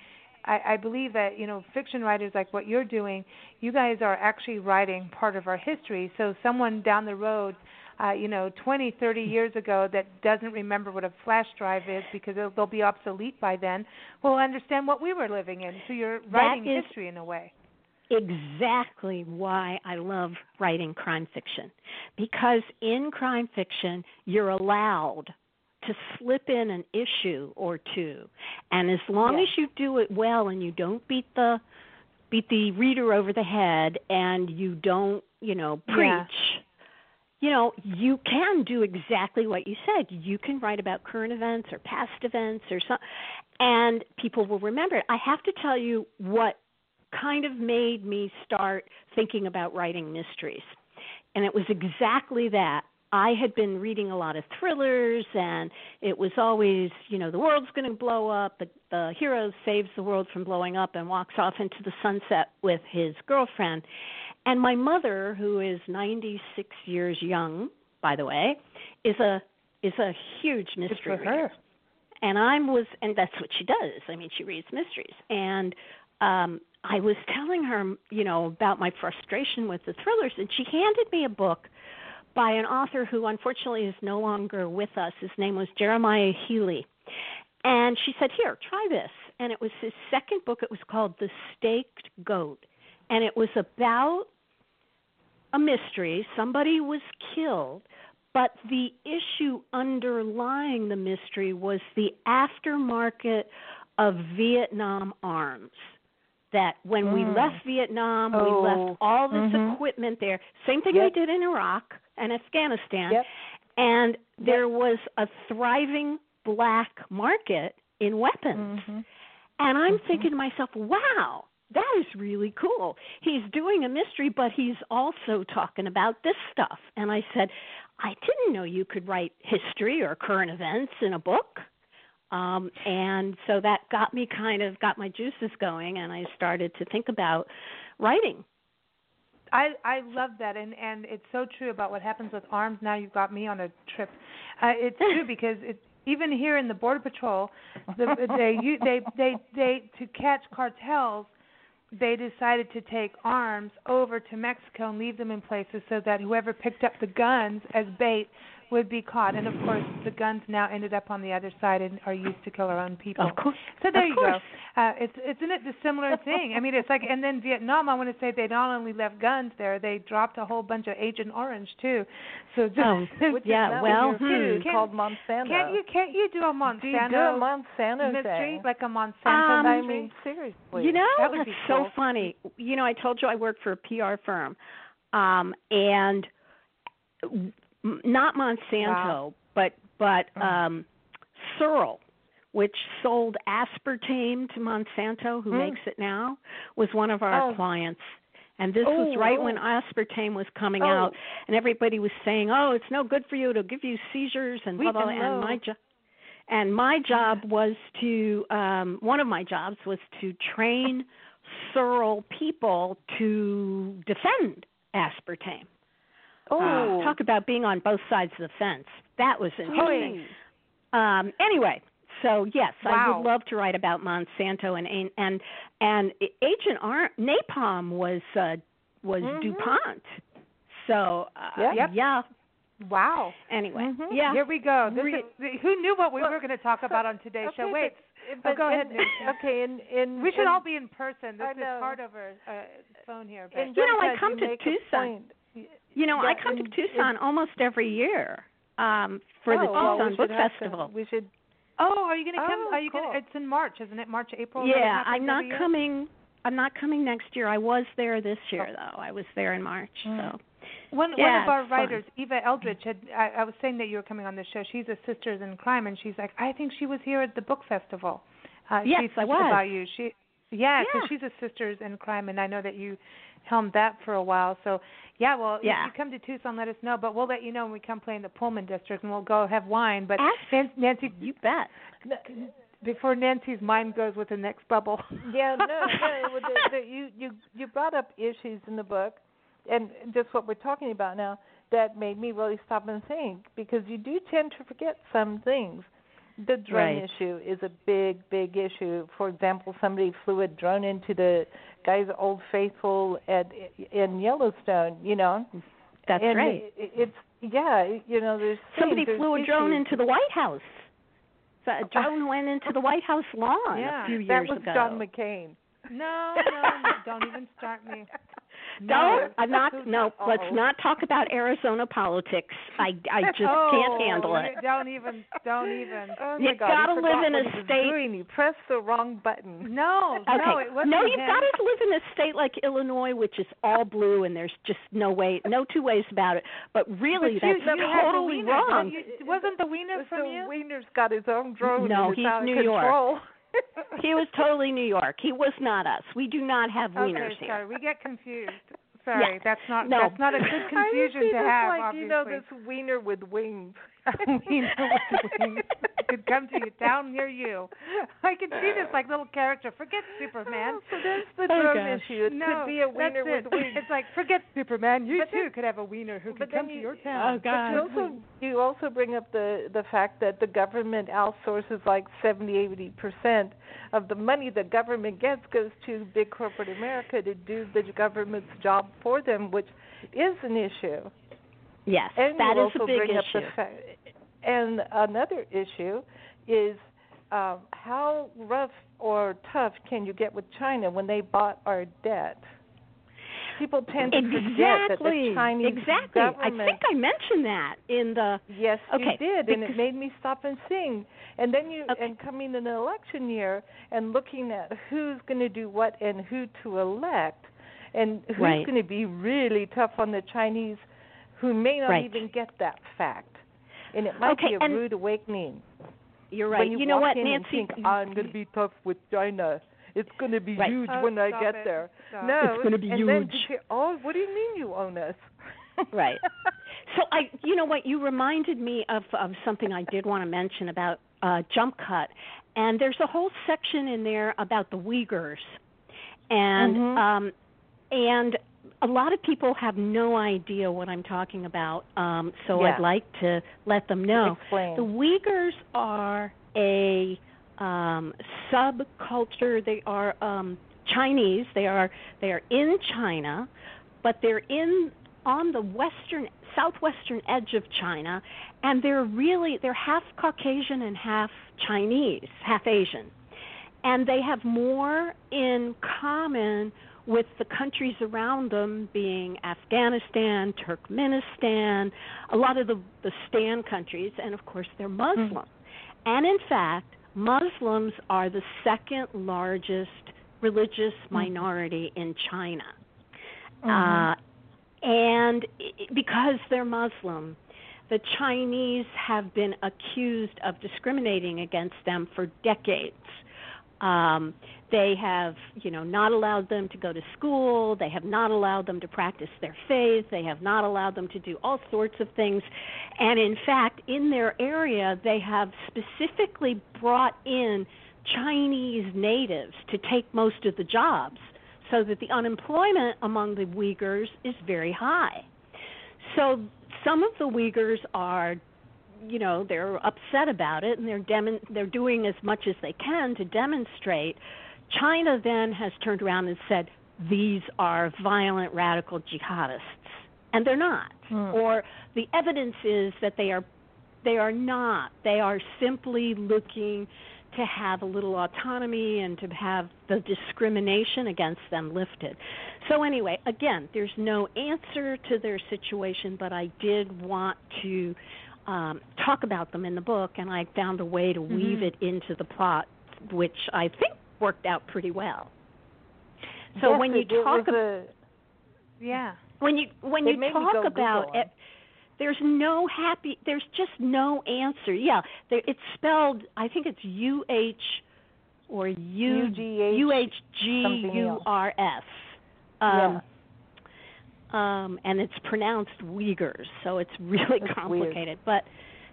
I, I believe that you know fiction writers like what you're doing, you guys are actually writing part of our history. So someone down the road, uh, you know, 20, 30 years ago that doesn't remember what a flash drive is because they'll, they'll be obsolete by then, will understand what we were living in. So you're writing is history in a way. Exactly why I love writing crime fiction. Because in crime fiction, you're allowed to slip in an issue or two. And as long as you do it well and you don't beat the beat the reader over the head and you don't you know preach yeah. you know you can do exactly what you said. You can write about current events or past events or some and people will remember it. I have to tell you what kind of made me start thinking about writing mysteries. And it was exactly that I had been reading a lot of thrillers, and it was always, you know, the world's going to blow up. The, the hero saves the world from blowing up and walks off into the sunset with his girlfriend. And my mother, who is 96 years young, by the way, is a is a huge mystery Good for her. And I was, and that's what she does. I mean, she reads mysteries, and um I was telling her, you know, about my frustration with the thrillers, and she handed me a book by an author who unfortunately is no longer with us. His name was Jeremiah Healy. And she said, Here, try this. And it was his second book. It was called The Staked Goat. And it was about a mystery. Somebody was killed. But the issue underlying the mystery was the aftermarket of Vietnam arms that when mm. we left Vietnam, oh. we left all this mm-hmm. equipment there. Same thing yep. we did in Iraq and Afghanistan. Yep. And there yep. was a thriving black market in weapons. Mm-hmm. And I'm mm-hmm. thinking to myself, wow, that is really cool. He's doing a mystery, but he's also talking about this stuff. And I said, I didn't know you could write history or current events in a book. Um, and so that got me kind of got my juices going, and I started to think about writing. I I love that, and and it's so true about what happens with arms. Now you've got me on a trip. Uh, it's true because it's even here in the border patrol, the, they you, they they they to catch cartels. They decided to take arms over to Mexico and leave them in places so that whoever picked up the guns as bait would be caught. And of course, the guns now ended up on the other side and are used to kill our own people. Of course. So there of you course. go. Uh, it's isn't it the similar thing? I mean, it's like and then Vietnam. I want to say they not only left guns there, they dropped a whole bunch of Agent Orange too. So just Oh, Which yeah, is well, in your food hmm. called Monsanto. can't you can't you do a Monsanto do you do a Monsanto mystery thing? like a Monsanto Um, I mean, seriously. You know, That would be so cool. funny. You know, I told you I work for a PR firm, um, and m- not Monsanto, Wow. but but Oh. um, Searle, which sold aspartame to Monsanto, who Mm. makes it now, was one of our Oh. clients. And this was Oh, right oh. when aspartame was coming Oh. out, and everybody was saying, "Oh, it's no good for you; it'll give you seizures and We blah blah." blah. And my job, and my job was to um one of my jobs was to train Searle people to defend aspartame. Oh, Uh, talk about being on both sides of the fence. That was interesting. Hey. Um, anyway, so yes, I would love to write about Monsanto and and and Agent Ar- Napalm was uh, was Mhm. DuPont. So uh, Yeah. Yep. yeah. Wow. Anyway, Mhm. yeah. Here we go. This Re- is, who knew what we Well, were going to talk about on today's okay, show? Wait, but, Oh, go ahead, in- Nancy. Okay, in in we should in, all be in person. This is hard over uh, phone here. But You know, I come to Tucson. Point. You know, I come to Tucson almost every year um, for the oh, well, Tucson we Book should to- Festival. we should. oh, are you going to come? Oh, are you going? to It's in March, isn't it? March, April. Yeah, I'm not every year? coming. I'm not coming next year. I was there this year though. I was there in March. Mm. So One Yeah, one of our it's fun. writers, Eva Eldridge, had I, I was saying that you were coming on the show. She's a Sisters in Crime, and she's like, I think she was here at the book festival. Uh, Yes, she I was. About you, she, yeah, because Yeah. she's a Sisters in Crime, and I know that you helmed that for a while. So, yeah, well, Yeah. if you come to Tucson, let us know. But we'll let you know when we come play in the Pullman district, and we'll go have wine. But Ask- Nancy, you bet. before Nancy's mind goes with the next bubble. Yeah, no, no. well, the, the, you you you brought up issues in the book, and just what we're talking about now that made me really stop and think because you do tend to forget some things. The drone Right. issue is a big, big issue. For example, somebody flew a drone into the guy's Old Faithful at in Yellowstone. You know, That's and right. It, it's yeah, you know, there's Somebody things, there's flew a drone issues. into the White House. So a drone went into the White House lawn Yeah, a few that was ago. John McCain. no, no, no, don't even start me. Don't. No. I'm not. No. Let's oh. not talk about Arizona politics. I I just oh, can't handle it. Don't even. Don't even. Oh You my God, gotta live in a what he was state- Doing. He pressed the wrong button. No, Okay. no, it wasn't no, you've him. got to live in a state like Illinois, which is all blue, and there's just no way, no two ways about it. But really, But you, that's you had the totally wiener. wrong. You, wasn't the wiener so from you? Wiener's got his own drone. No, and he's out of New York. Control. He was totally New York. He was not us. We do not have wieners okay, here. sorry, we get confused. Sorry, Yeah. that's not No. that's not a good I confusion see to this have. like obviously. you know this wiener with wings. Wiener with wings. could come to you down near you. I can see this like little character. Forget Superman. So oh, that's the Oh, drone gosh. issue. It no, could be a that's wiener it. with wings. It's like forget Superman. You But too then- could have a wiener who could come then to your oh, town. Oh, God. You also you also bring up the the fact that the government outsources like 70 80 percent of the money the government gets goes to big corporate America to do the government's job for them, which is an issue. Yes, And that is a big issue. up the fact, and another issue is um, how rough or tough can you get with China when they bought our debt? People tend to forget that exactly. the Chinese exactly. I think I mentioned that in the. Yes, Okay, you did, and it made me stop and sing. And then you, Okay. and coming in an election year, and looking at who's going to do what and who to elect, and who's Right. going to be really tough on the Chinese, who may not Right. even get that fact, and it might Okay, be a rude awakening. You're right. When you, know walk what, in Nancy? and think, I'm going to be tough with China. It's going to be Right. huge Oh, when I get it. there. Stop. No, It's gonna be and then huge. to say, oh, what do you mean you own us? Right. So I, you know what, you reminded me of of something I did want to mention about uh, Jump Cut, and there's a whole section in there about the Uyghurs, and Mhm. um, and a lot of people have no idea what I'm talking about, um, so Yeah. I'd like to let them know. Explain. The Uyghurs are a um, subculture. They are um, Chinese. They are they are in China, but they're in on the western southwestern edge of China, and they're really they're half Caucasian and half Chinese, half Asian, and they have more in common with the countries around them being Afghanistan, Turkmenistan, a lot of the the Stan countries, and of course they're hmm. Muslim. And in fact, Muslims are the second largest religious hmm. minority in China. Mm-hmm. Uh, and i- because they're Muslim, the Chinese have been accused of discriminating against them for decades. Um, they have, you know, not allowed them to go to school. They have not allowed them to practice their faith. They have not allowed them to do all sorts of things. And in fact, in their area, they have specifically brought in Chinese natives to take most of the jobs so that the unemployment among the Uyghurs is very high. So some of the Uyghurs are you know they're upset about it and they're demon- they're doing as much as they can to demonstrate China then has turned around and said these are violent radical jihadists and they're not Hmm. or the evidence is that they are they are not they are simply looking to have a little autonomy and to have the discrimination against them lifted. So anyway, again, there's no answer to their situation, but I did want to um, talk about them in the book, and I found a way to weave Mhm. it into the plot, which I think worked out pretty well. So Yes, when you talk about Yeah. when you when It you talk about Google it, there's no happy there's just no answer yeah there, it's spelled i think it's u h or u u h g u r s um um and it's pronounced uyghurs so it's really It's complicated but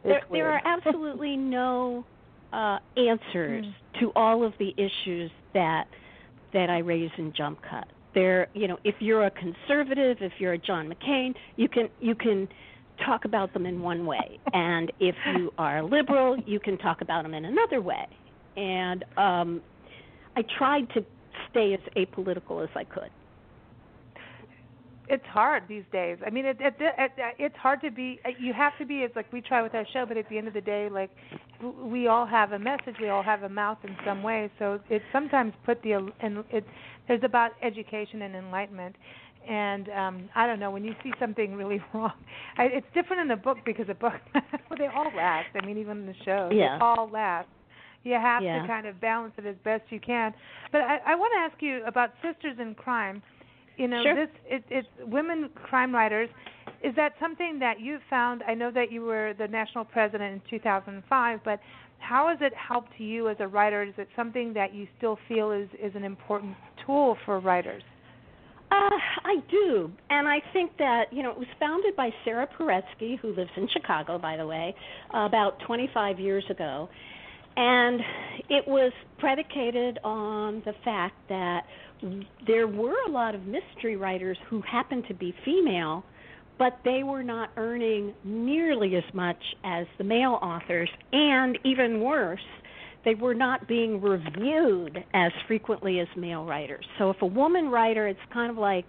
there there are absolutely no uh answers to all of the issues that that I raise in Jump Cut. There, you know, if you're a conservative, if you're a John McCain, you can you can talk about them in one way, and if you are a liberal, you can talk about them in another way. And um, I tried to stay as apolitical as I could. It's hard these days. I mean, it, it, it, it's hard to be. You have to be. It's like we try with our show, but at the end of the day, like we all have a message. We all have a mouth in some way. So it sometimes put the and it. There's about education and enlightenment. And um I don't know when you see something really wrong. I, it's different in the book because the book well, they all last. I mean, even in the show, Yeah. they all last. You have Yeah. to kind of balance it as best you can. But I, I want to ask you about Sisters in Crime you know Sure. this it, it's women crime writers. Is that something that you found? I know that you were the national president in 2005 but how has it helped you as a writer? Is it something that you still feel is is an important tool for writers? Uh, I do, and I think that you know it was founded by Sarah Paretsky, who lives in Chicago, by the way, about 25 years ago, and it was predicated on the fact that there were a lot of mystery writers who happened to be female, but they were not earning nearly as much as the male authors, and even worse, they were not being reviewed as frequently as male writers. So if a woman writer, it's kind of like,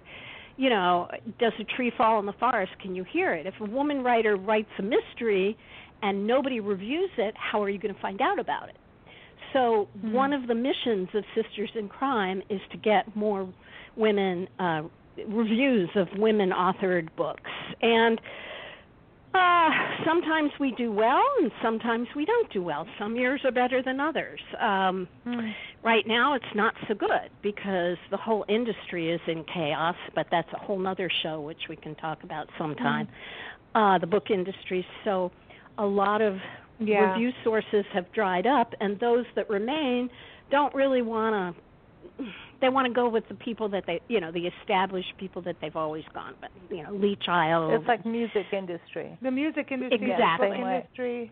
you know, does a tree fall in the forest? Can you hear it? If a woman writer writes a mystery and nobody reviews it, how are you going to find out about it? So Mhm. one of the missions of Sisters in Crime is to get more women uh, reviews of women authored books and uh, sometimes we do well and sometimes we don't do well. Some years are better than others. Um, right now it's not so good because the whole industry is in chaos, but that's a whole other show which we can talk about sometime. Uh, the book industry. So a lot of yeah review sources have dried up and those that remain don't really want to they want to go with the people that they you know the established people that they've always gone with you know lee child It's like music industry. the music industry Exactly. the book Same industry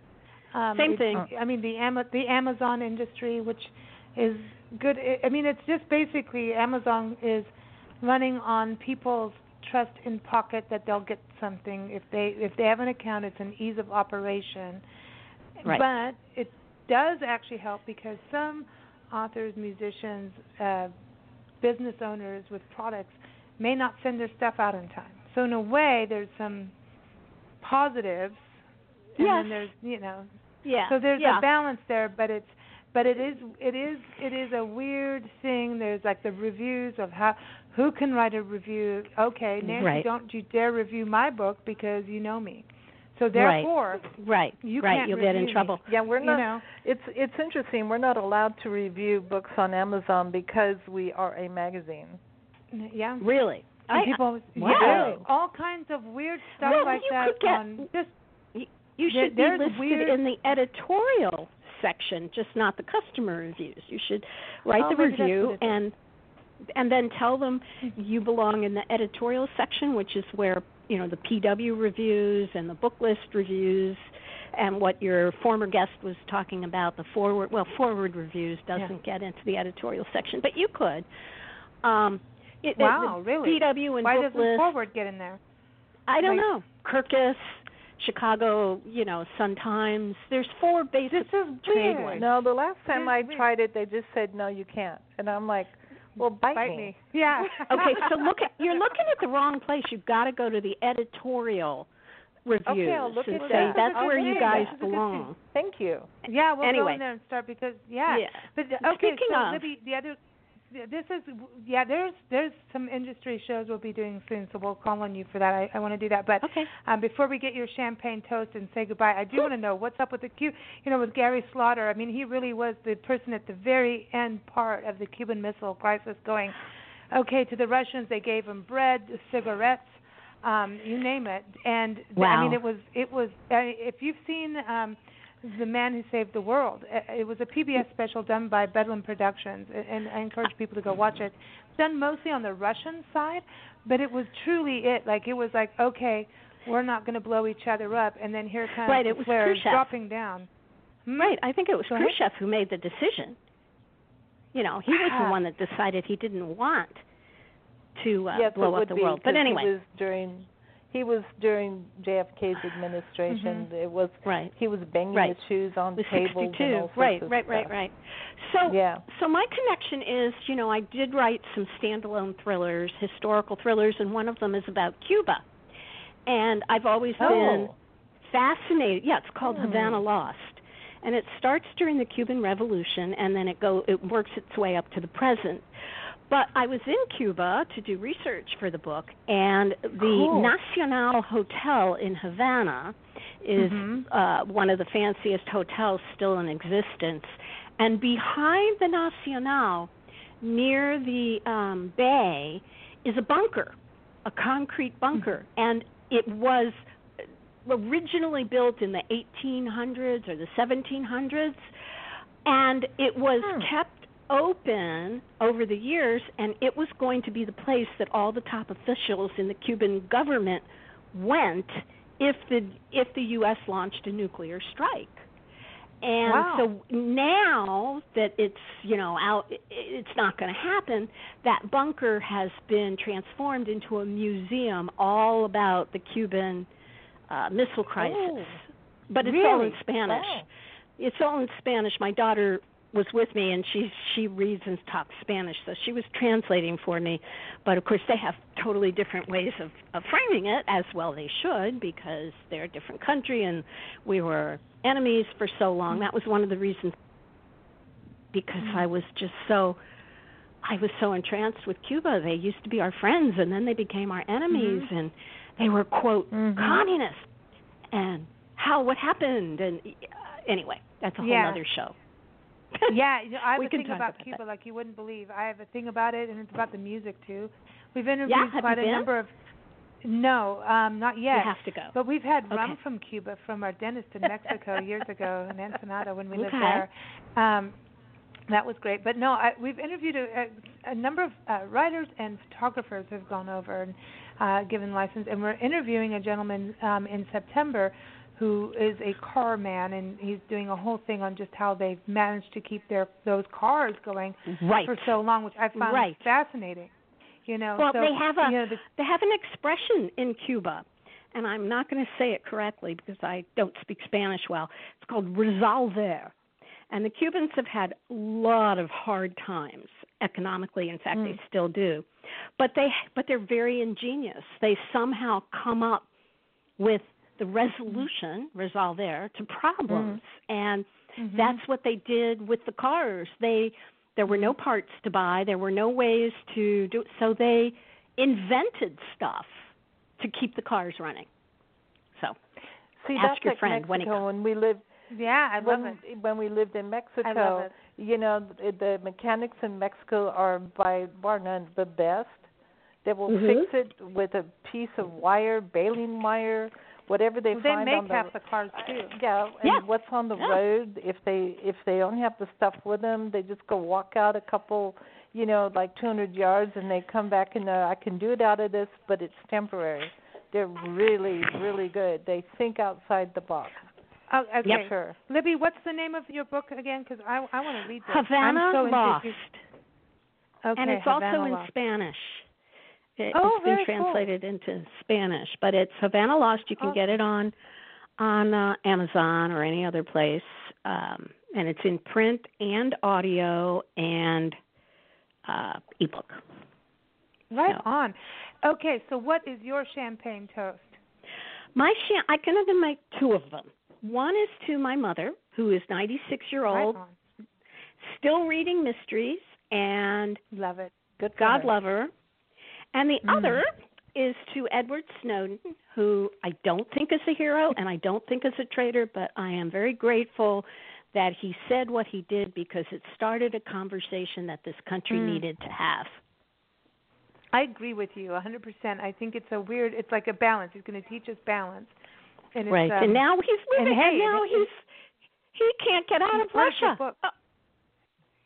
um Same thing. i mean the Ama- the amazon industry which is good i I mean it's just basically amazon is running on people's trust in Pocket that they'll get something if they if they have an account. It's an ease of operation, Right. but it does actually help because some authors, musicians, uh, business owners with products may not send their stuff out in time. So in a way, there's some positives, and Yes. then there's you know yeah. so there's yeah. a balance there, but it's but it is it is it is a weird thing. There's like the reviews of how who can write a review. Okay, Nancy, Right. don't you dare review my book because you know me. So therefore, Right. you right. you'll get in review me. trouble. Yeah, we're you not. know. It's it's interesting. We're not allowed to review books on Amazon because we are a magazine. Yeah. Really. And I, people, wow. yeah, all kinds of weird stuff Well, like that get- on just You There- should be listed weird- in the editorial section, just not the customer reviews. You should write Oh, the review and. it is. And and then tell them you belong in the editorial section, which is where you know the PW reviews and the Booklist reviews, and what your former guest was talking about the Foreword. Well, Foreword reviews doesn't get into the editorial section, but you could. Um, it, Wow, the really? PW and why book doesn't list. Foreword get in there? I don't Like- know. Kirkus, Chicago, you know, Sun Times. There's four basic This is trade weird. No, the last time I weird. tried it, they just said no, you can't, and I'm like, well, bite, Bite me. Yeah. Okay, so look at you're looking at the wrong place. You've got to go to the editorial reviews Okay, I'll look and at say that. that's where you guys that. That's a good belong. Thank you. Yeah, we'll go Anyway. in there and start because yeah. Yeah. But okay, Speaking so of- Libby, the other, this is yeah. There's there's some industry shows we'll be doing soon, so we'll call on you for that. I, I want to do that, but Okay. um, before we get your champagne toast and say goodbye, I do want to know what's up with the Cu You know, with Gary Slaughter. I mean, he really was the person at the very end part of the Cuban Missile Crisis, going, okay, to the Russians they gave them bread, cigarettes. Um, you name it, and th- I mean it was it was. Uh, if you've seen um, the Man Who Saved the World. Uh, It was a PBS special done by Bedlam Productions, and I encourage people to go watch it. Done mostly on the Russian side, but it was truly it. Like it was like, okay, we're not going to blow each other up, and then here comes Right, the it was flares Khrushchev. dropping down. Hmm? Right. I think it was Khrushchev who made the decision. You know, he was the Ah. one that decided he didn't want to uh, yes, blow up the be, world. But anyway, he was during he was during JFK's administration. Mhm. It was right. he was banging Right. his shoes on tables and 62. all sorts right, right, right. So Yeah. So my connection is, you know, I did write some standalone thrillers, historical thrillers, and one of them is about Cuba. And I've always been Oh. fascinated. Yeah, it's called Hmm. Havana Lost. And it starts during the Cuban Revolution and then it go it works its way up to the present. But I was in Cuba to do research for the book and the Cool. Nacional Hotel in Havana is Mhm. uh one of the fanciest hotels still in existence. And behind the Nacional, near the um bay, is a bunker, a concrete bunker. And it was originally built in the 1800s or the 1700s, and it was Hmm. kept open over the years, and it was going to be the place that all the top officials in the Cuban government went if the if the U.S. launched a nuclear strike. And Wow. so now that it's you know out, it's not going to happen. That bunker has been transformed into a museum all about the Cuban uh, missile crisis, Oh, but it's all in? Spanish. Wow. It's all in Spanish. My daughter was with me, and she she reads and talks Spanish, so she was translating for me. But of course, they have totally different ways of, of framing it, as well they should, because they're a different country, and we were enemies for so long. That was one of the reasons, because I was just so. I was so entranced with Cuba. They used to be our friends, and then they became our enemies, Mhm. and they were quote Mhm. communist. And how what happened? And uh, anyway, that's a whole Yeah. other show. Yeah, you know, I have We a thing about about Cuba that. like you wouldn't believe. I have a thing about it, and it's about the music too. We've interviewed have quite a been? number of. No, um, not yet. You have to go. But we've had rum from Cuba from our dentist in Mexico years ago in Ensenada when we lived there. Um, that was great. But no, I, we've interviewed a, a, a number of uh, writers and photographers who've gone over and uh, given license, and we're interviewing a gentleman um, in September who is a car man, and he's doing a whole thing on just how they've managed to keep their those cars going right. for so long, which I find Right. fascinating. You know, well, so, they have a you know, the, they have an expression in Cuba, and I'm not going to say it correctly because I don't speak Spanish well. It's called resolver, and the Cubans have had a lot of hard times economically. In fact, Mm. they still do, but they but they're very ingenious. They somehow come up with the resolution resolve there, to problems, and mhm. that's what they did with the cars. They there were no parts to buy. There were no ways to do so they invented stuff to keep the cars running. So, See, Ask that's your like friend when he Mexico when we lived yeah, I love when it. when we lived in Mexico. I love it. You know, the, the mechanics in Mexico are by bar none the best. They will Mhm. fix it with a piece of wire, baling wire, whatever they They find make on the half the cars too. yeah, and Yeah. what's on the Yeah. road. If they if they don't have the stuff with them, they just go walk out a couple, you know, like 200 yards, and they come back and uh, I can do it out of this, but it's temporary. They're really really good. They think outside the box. Oh, okay. Yep. Sure. Libby, what's the name of your book again? Because I I want to read this. Havana I'm so Lost, interested. Okay, and it's Havana also in Lost. Spanish. It, Oh, it's been very cool. translated into Spanish, but it's Havana Lost. You can Oh. get it on on uh, Amazon or any other place, um, and it's in print and audio and uh, ebook. Right Yeah. on. Okay, so what is your champagne toast? My cham- I can even make two of them. One is to my mother, who is 96 year old, Right still reading mysteries, and Love it. Good. God her. love her. And the Mm. other is to Edward Snowden, who I don't think is a hero and I don't think is a traitor, but I am very grateful that he said what he did because it started a conversation that this country Mm. needed to have. I agree with you 100%. I think it's a weird. It's like a balance. He's going to teach us balance. And it's, right. Um, and now he's and hey, and now he's he can't get out of part of your Russia. Uh,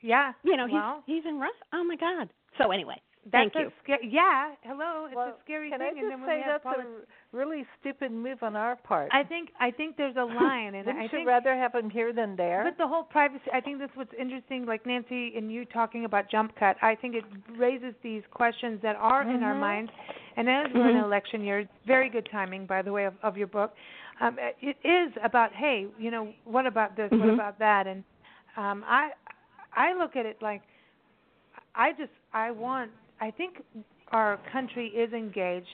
yeah. you know, he's he's in Russia. Oh my god. So anyway, that's thank you. sca- yeah. Hello. It's Well, a scary Can thing. I and just then when say that's a really stupid move on our part? I think I think there's a line, and I think rather have him here than there? But the whole privacy, I think that's what's interesting. Like Nancy and you talking about jump cut, I think it raises these questions that are in our Mhm. minds. And as we're in Mhm. an election year, very good timing, by the way, of, of your book. Um, it is about, hey, you know, what about this? What Mhm. about that? And um, I, I look at it like, I just, I want, I think our country is engaged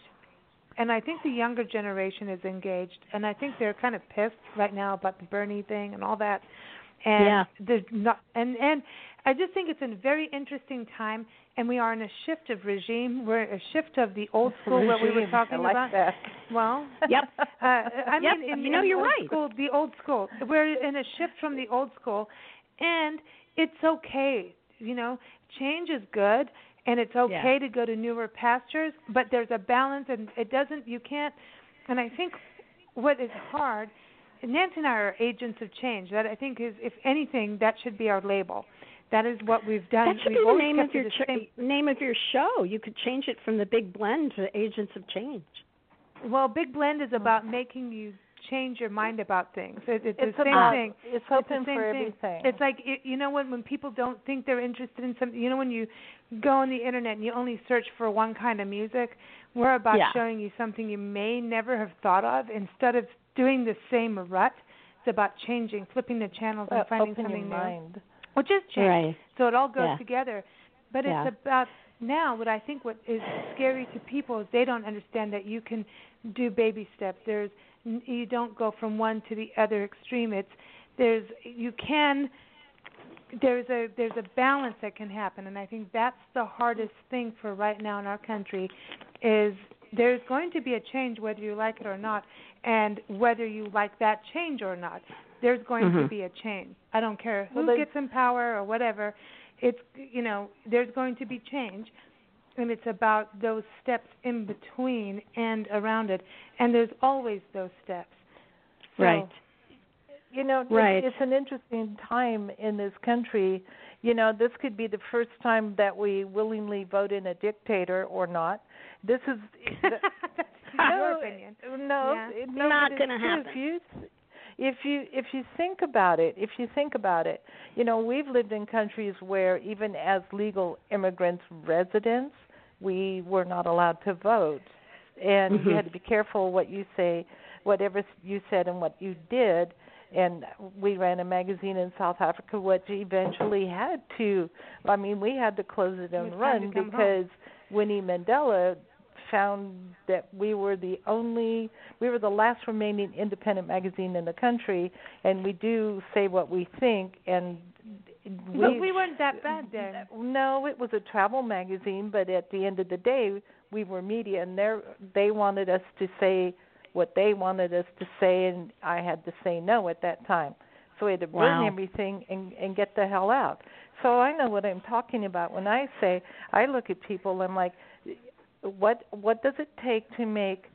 and I think the younger generation is engaged, and I think they're kind of pissed right now about the Bernie thing and all that. And Yeah. there's not, and and I just think it's a very interesting time, and we are in a shift of regime. We're a shift of the old school, what we were Regime. talking I like about. That. Well, Yep. uh, I Yep, mean, in, you know you're right. School, the old school. We're in a shift from the old school, and it's okay. You know, change is good, and it's okay to go to newer pastures. But there's a balance, and it doesn't. You can't. And I think what is hard. Nancy and I are agents of change. That I think is, if anything, that should be our label. That is what we've done. That should we've be the name of your same. name of your show. You could change it from the Big Blend to Agents of Change. Well, Big Blend is oh. about making you change your mind about things. It, it's, It's the same about, thing. It's It's the open same for thing. everything. It's like it, you know when when people don't think they're interested in something. You know when you go on the internet and you only search for one kind of music. We're about Yeah. showing you something you may never have thought of. Instead of doing the same rut, it's about changing, flipping the channels, Well, and uh, finding open something your new. mind. Which is change. Right. So it all goes Yeah. together. But Yeah. it's about now what I think what is scary to people is they don't understand that you can do baby steps. There's you don't go from one to the other extreme. It's there's you can there's a there's a balance that can happen and I think that's the hardest thing for right now in our country is there's going to be a change whether you like it or not and whether you like that change or not there's going to Mhm. be a change i don't care who Well, gets in power or whatever it's you know there's going to be change and it's about those steps in between and around it and there's always those steps So, Right. You know, it's- Right. it's an interesting time in this country. You know, this could be the first time that we willingly vote in a dictator or not. This is that's no, your opinion No, Yeah. it- no, Not gonna happen. You if you if you think about it, if you think about it, you know, we've lived in countries where even as legal immigrants residents, we were not allowed to vote, and Mm-hmm. you had to be careful what you say, whatever you said and what you did. And we ran a magazine in South Africa, which eventually had to. I mean, we had to close it and run because Winnie Mandela found that we were the only we were the last remaining independent magazine in the country and we do say what we think and we but we weren't that bad then. no it was a travel magazine but at the end of the day we were media and they they wanted us to say what they wanted us to say and I had to say no at that time so we had to burn Wow. everything and and get the hell out so I know what I'm talking about when I say I look at people I'm like what what does it take to make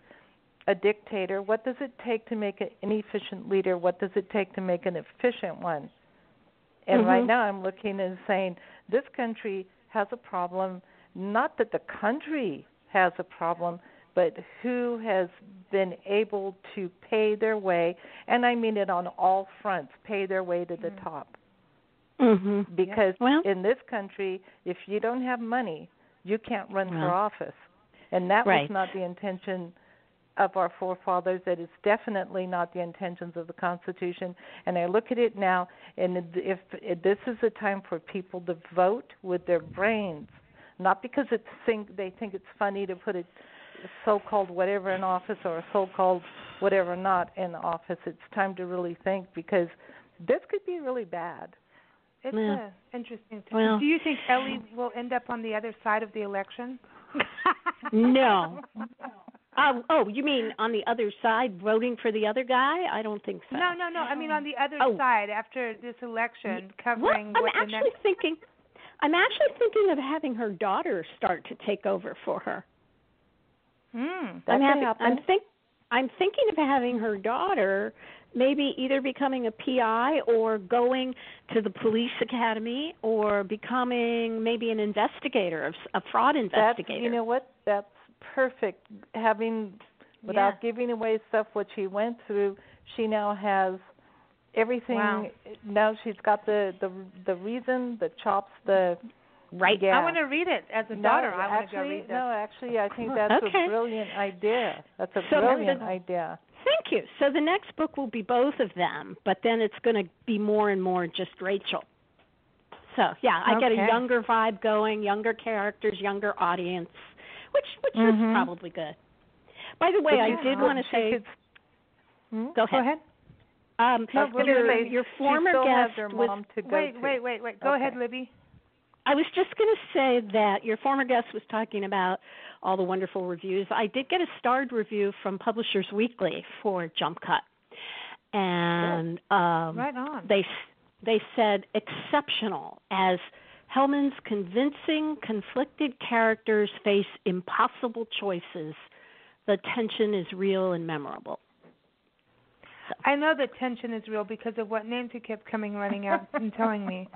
a dictator? What does it take to make an inefficient leader? What does it take to make an efficient one? And right Mhm. now I'm looking and saying this country has a problem, not that the country has a problem, but who has been able to pay their way, and I mean it on all fronts, pay their way to the Mm. top Mhm. because Well- in this country if you don't have money you can't run for office and that Right. was not the intention of our forefathers that is definitely not the intentions of the constitution and i look at it now and if, if this is a time for people to vote with their brains not because it's think they think it's funny to put a so-called whatever in office or a so-called whatever not in office it's time to really think because this could be really bad It's Yeah. interesting. Well- Do you think Ellie will end up on the other side of the election? No. Uh, oh, you mean on the other side voting for the other guy? I don't think so. No, no, no. I mean on the other Oh. side after this election, covering Well, covering I'm what the actually next. thinking I'm actually thinking of having her daughter start to take over for her. Hmm. That I'm could having, happen. I'm think I'm thinking of having her daughter maybe either becoming a PI or going to the police academy or becoming maybe an investigator, a fraud That's investigator. you know what? That's perfect. Having without Yeah. giving away stuff what she went through, she now has everything. Wow. Now she's got the the the reason, the chops, the right? Yeah. I want to read it as a no, daughter. I want to go read this. no, actually, I think that's Okay. a brilliant idea. That's a So brilliant the- idea. Thank you. So the next book will be both of them, but then it's going to be more and more just Rachel. So yeah, I get a younger vibe going, younger characters, younger audience, which which Mhm. is probably good. By the way, I did want to say. could- Hmm? Go Go ahead. ahead. Um, No, your, your former guest was. to go Wait, wait, wait, wait. Go ahead, Libby. I was just going to say that your former guest was talking about all the wonderful reviews. I did get a starred review from Publishers Weekly for Jump Cut, and um, Right on. they they said exceptional as Hellmann's convincing, conflicted characters face impossible choices. The tension is real and memorable. I know the tension is real because of what Nancy kept coming running out and telling me.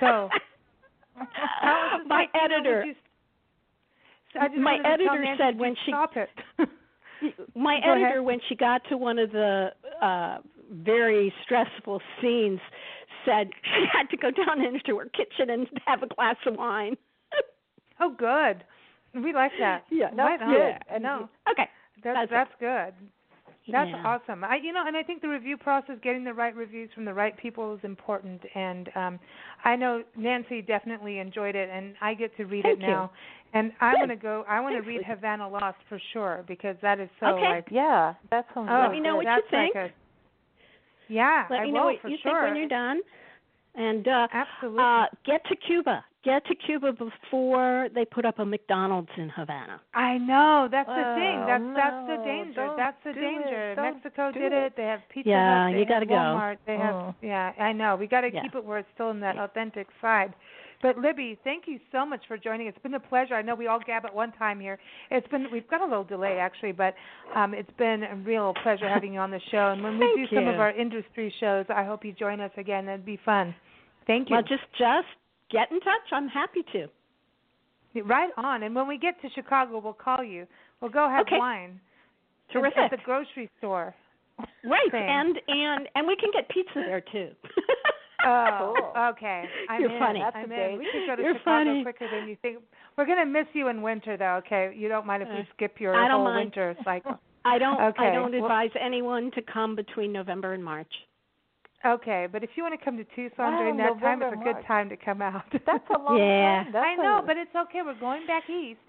So, I was just my like, you know, would editor, you- my wanted to tell editor said when she stop it. my Go ahead. editor when she got to one of the uh very stressful scenes said she had to go down into her kitchen and have a glass of wine. oh, good. We like that. Yeah, right that's good. And no, okay. that's that's that's, good. That's yeah. awesome. I you know, and I think the review process, getting the right reviews from the right people is important. And um I know Nancy definitely enjoyed it, and I get to read Thank it you. now. And I want to go. I want to read Havana Lost for sure because that is so Okay. like. Yeah, that sounds Oh, Let me know what you that's like a- yeah, Let I me will know what you sure. think when you're done. And uh Absolutely. uh get to Cuba. Get to Cuba before they put up a McDonald's in Havana. I know that's the thing. Oh, That's that's the danger. That's the danger. Mexico did it. it. They have Pizza Yeah, Hut. You gotta go. Walmart. They have Oh. yeah. I know. We got to Yeah. keep it where it's still in that authentic side. But Libby, thank you so much for joining. It's been a pleasure. I know we all gab at one time here. It's been we've got a little delay actually, but um it's been a real pleasure having you on the show. And when we Thank do some of our industry shows, I hope you join us again. It'd be fun. Thank you. Well, just just get in touch. I'm happy to. Right on. And when we get to Chicago, we'll call you. We'll go have Okay. wine at- Terrific. at the grocery store. Right, thing. and and and we can get pizza there too. Oh, okay. I'm You're in. funny. That's I'm a in. We could go to You're Chicago funny. quicker than you think. We're gonna miss you in winter, though. Okay, you don't mind if we Uh, skip your I don't whole mind. winter cycle? I don't. Okay, I don't well- advise anyone to come between November and March. Okay, but if you want to come to Tucson Wow, during that time, it's a good March. time to come out. That's a long Yeah. time. That's I know, a- but it's okay. We're going back east.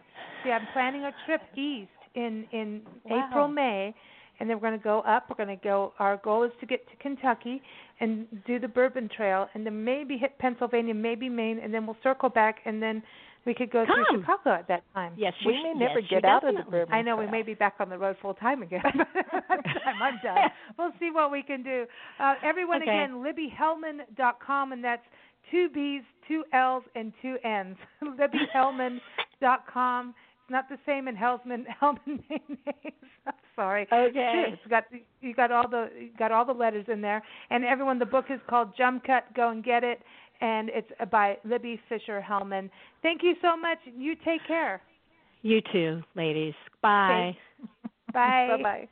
See, I'm planning a trip east in in Wow. April, May, and then we're going to go up. We're going to go. Our goal is to get to Kentucky and do the Bourbon Trail, and then maybe hit Pennsylvania, maybe Maine, and then we'll circle back, and then we could go through Come. Chicago at that time. Yes, we sh- may never yes, get out of the bourbon. I know we may be back on the road full time again. Time I'm done. We'll see what we can do. Uh, everyone Okay. again, LibbyHellmann.com, and that's two B's, two L's, and two N's. LibbyHellmann.com. It's not the same in Hellman Hellman mayonnaise. I'm sorry. Okay. It's got you got all the you got all the letters in there. And everyone, the book is called Jump Cut. Go and get it. And it's by Libby Fischer Hellmann. Thank you so much. You take care. You too, ladies. Bye. Bye. Bye bye.